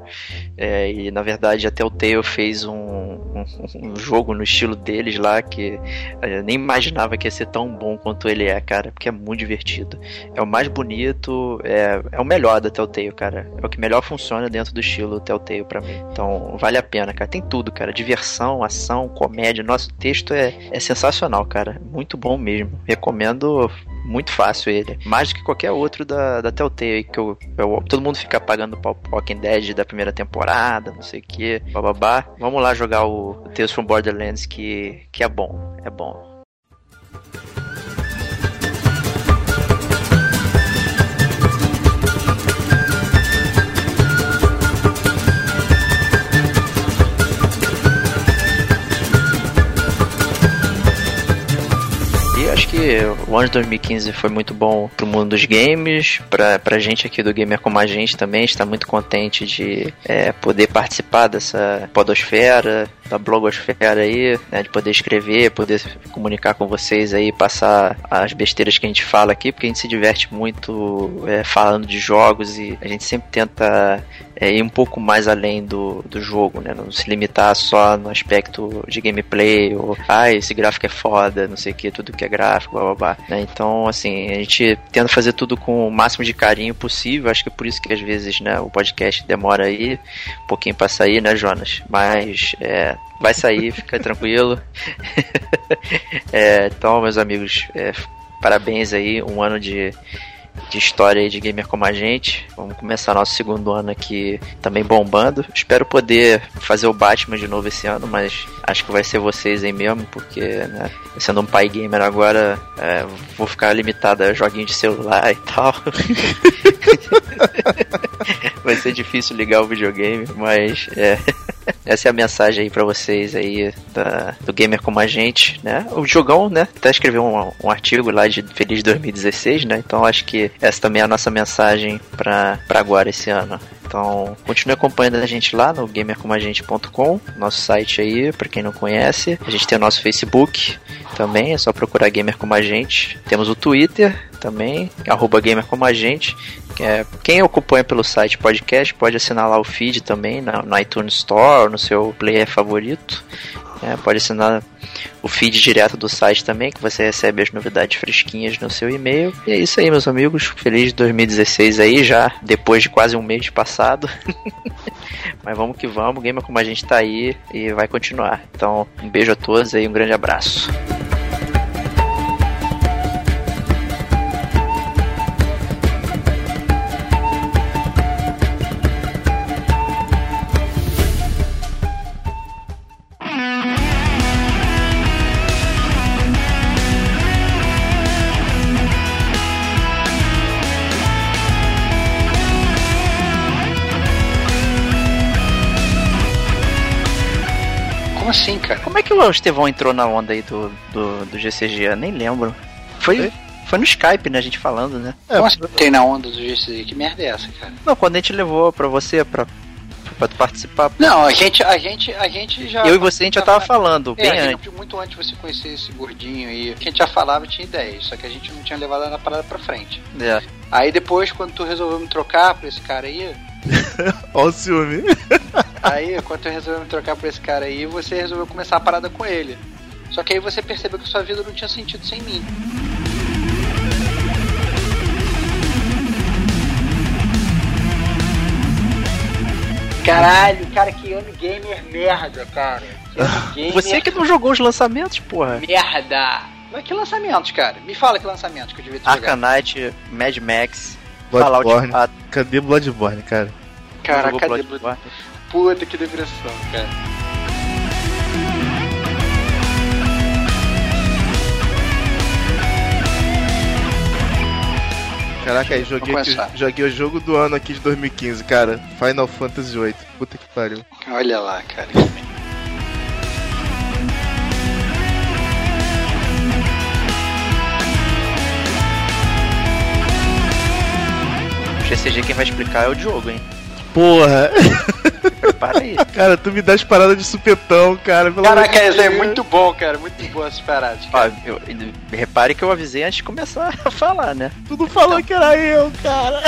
É, e na verdade até o Tale fez um, um, um jogo no estilo deles lá que eu nem imaginava que ia ser tão bom quanto ele é, cara, porque é muito divertido. É o mais bonito, é, é o melhor da Telltale, cara. É o que melhor funciona dentro do estilo Telltale pra mim. Então vale a pena, cara. Tem tudo, cara. Diversão, ação, comédia. Nosso texto é, é sensacional, cara. Muito bom mesmo. Recomendo muito fácil ele. Mais do que qualquer outro da, da Telltale, que eu, eu- todo mundo fica pagando pro Walking Dead da primeira temporada, não sei o que, bababá. Vamos lá jogar o Tales from Borderlands que, que é bom, é bom. Que o ano de 2015 foi muito bom pro mundo dos games, pra, pra gente aqui do Gamer Como a Gente também, está muito contente de é, poder participar dessa podosfera, da blogosfera aí, né, de poder escrever, poder comunicar com vocês aí, passar as besteiras que a gente fala aqui, porque a gente se diverte muito é, falando de jogos e a gente sempre tenta é, ir um pouco mais além do, do jogo, né? Não se limitar só no aspecto de gameplay, ou ah, esse gráfico é foda, não sei o que, tudo que é gráfico, blá blá blá. Né? Então, assim, a gente tenta fazer tudo com o máximo de carinho possível. Acho que é por isso que às vezes né, o podcast demora aí um pouquinho pra sair, né, Jonas? Mas é, vai sair, fica tranquilo. é, então, meus amigos, é, parabéns aí, um ano de de história de gamer como a gente. Vamos começar nosso segundo ano aqui também bombando. Espero poder fazer o Batman de novo esse ano, mas acho que vai ser vocês aí mesmo, porque, né, sendo um pai gamer agora, é, vou ficar limitado a joguinho de celular e tal. vai ser difícil ligar o videogame, mas é. Essa é a mensagem aí para vocês aí da, do gamer como a gente, né? O Jogão, né? Até escreveu um, um artigo lá de Feliz 2016, né? Então acho que essa também é a nossa mensagem para agora esse ano. Então, continue acompanhando a gente lá no gamercomagente.com, nosso site aí, para quem não conhece. A gente tem o nosso Facebook também, é só procurar Gamer Como a Gente. Temos o Twitter também, arroba Gamer Como a Gente. É, quem acompanha pelo site podcast pode assinar lá o feed também na, no iTunes Store, no seu player favorito. É, pode assinar o feed direto do site também, que você recebe as novidades fresquinhas no seu e-mail. E é isso aí, meus amigos. Feliz 2016 aí, já depois de quase um mês passado. Mas vamos que vamos, Gamer como a gente tá aí e vai continuar. Então, um beijo a todos e um grande abraço. É que o Estevão entrou na onda aí do, do, do GCG? Eu nem lembro. Foi, foi no Skype, né? A gente falando, né? Como assim tem na onda do GCG? Que merda é essa, cara? Não, quando a gente levou pra você, pra, pra tu participar. Não, a gente, a gente, a gente já. Eu e você a gente já tava falando, É, bem gente, antes. muito antes de você conhecer esse gordinho aí, que a gente já falava tinha ideias, só que a gente não tinha levado a parada pra frente. É. Aí depois, quando tu resolveu me trocar por esse cara aí, Ó o ciúme. aí quando tu resolveu me trocar por esse cara aí, você resolveu começar a parada com ele. Só que aí você percebeu que sua vida não tinha sentido sem mim. Caralho, cara, que ano gamer merda, cara. Que gamer Você que não jogou os lançamentos, porra. merda. Mas que lançamentos, cara? Me fala que lançamentos que eu devia ter jogado. Arcanite, Mad Max, Fallout Bloodborne. 4. Cadê Bloodborne, cara? Caraca, cadê Bloodborne? Puta que depressão, cara. Caraca, aí joguei, aqui- joguei o jogo do ano aqui de 2015, cara. Final Fantasy VIII. Puta que pariu. Olha lá, cara. O GCG quem vai explicar é o Diogo, hein? Porra! Prepara aí. Cara, tu me dá as paradas de supetão, cara. pelo Caraca, isso é muito bom, cara. Muito bom essas paradas. Ó, eu- repare que eu avisei antes de começar a falar, né? Tu não falou que era eu, cara.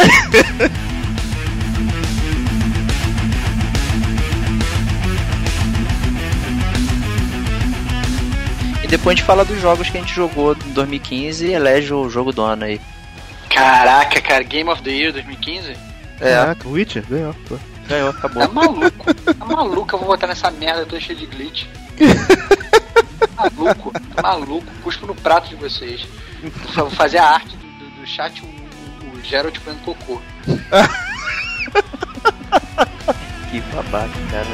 E depois a gente fala dos jogos que a gente jogou em 2015 e elege o jogo do ano aí. Caraca, cara, Game of the Year 2015? É, Caraca, Witcher ganhou, pô. ganhou, acabou. Tá maluco. Tá maluco, eu vou botar nessa merda toda cheia de glitch. maluco, tá maluco. Cuspo no prato de vocês. Vou fazer a arte do, do- do chat, o, o, o Geralt comendo cocô. Que babaca, cara.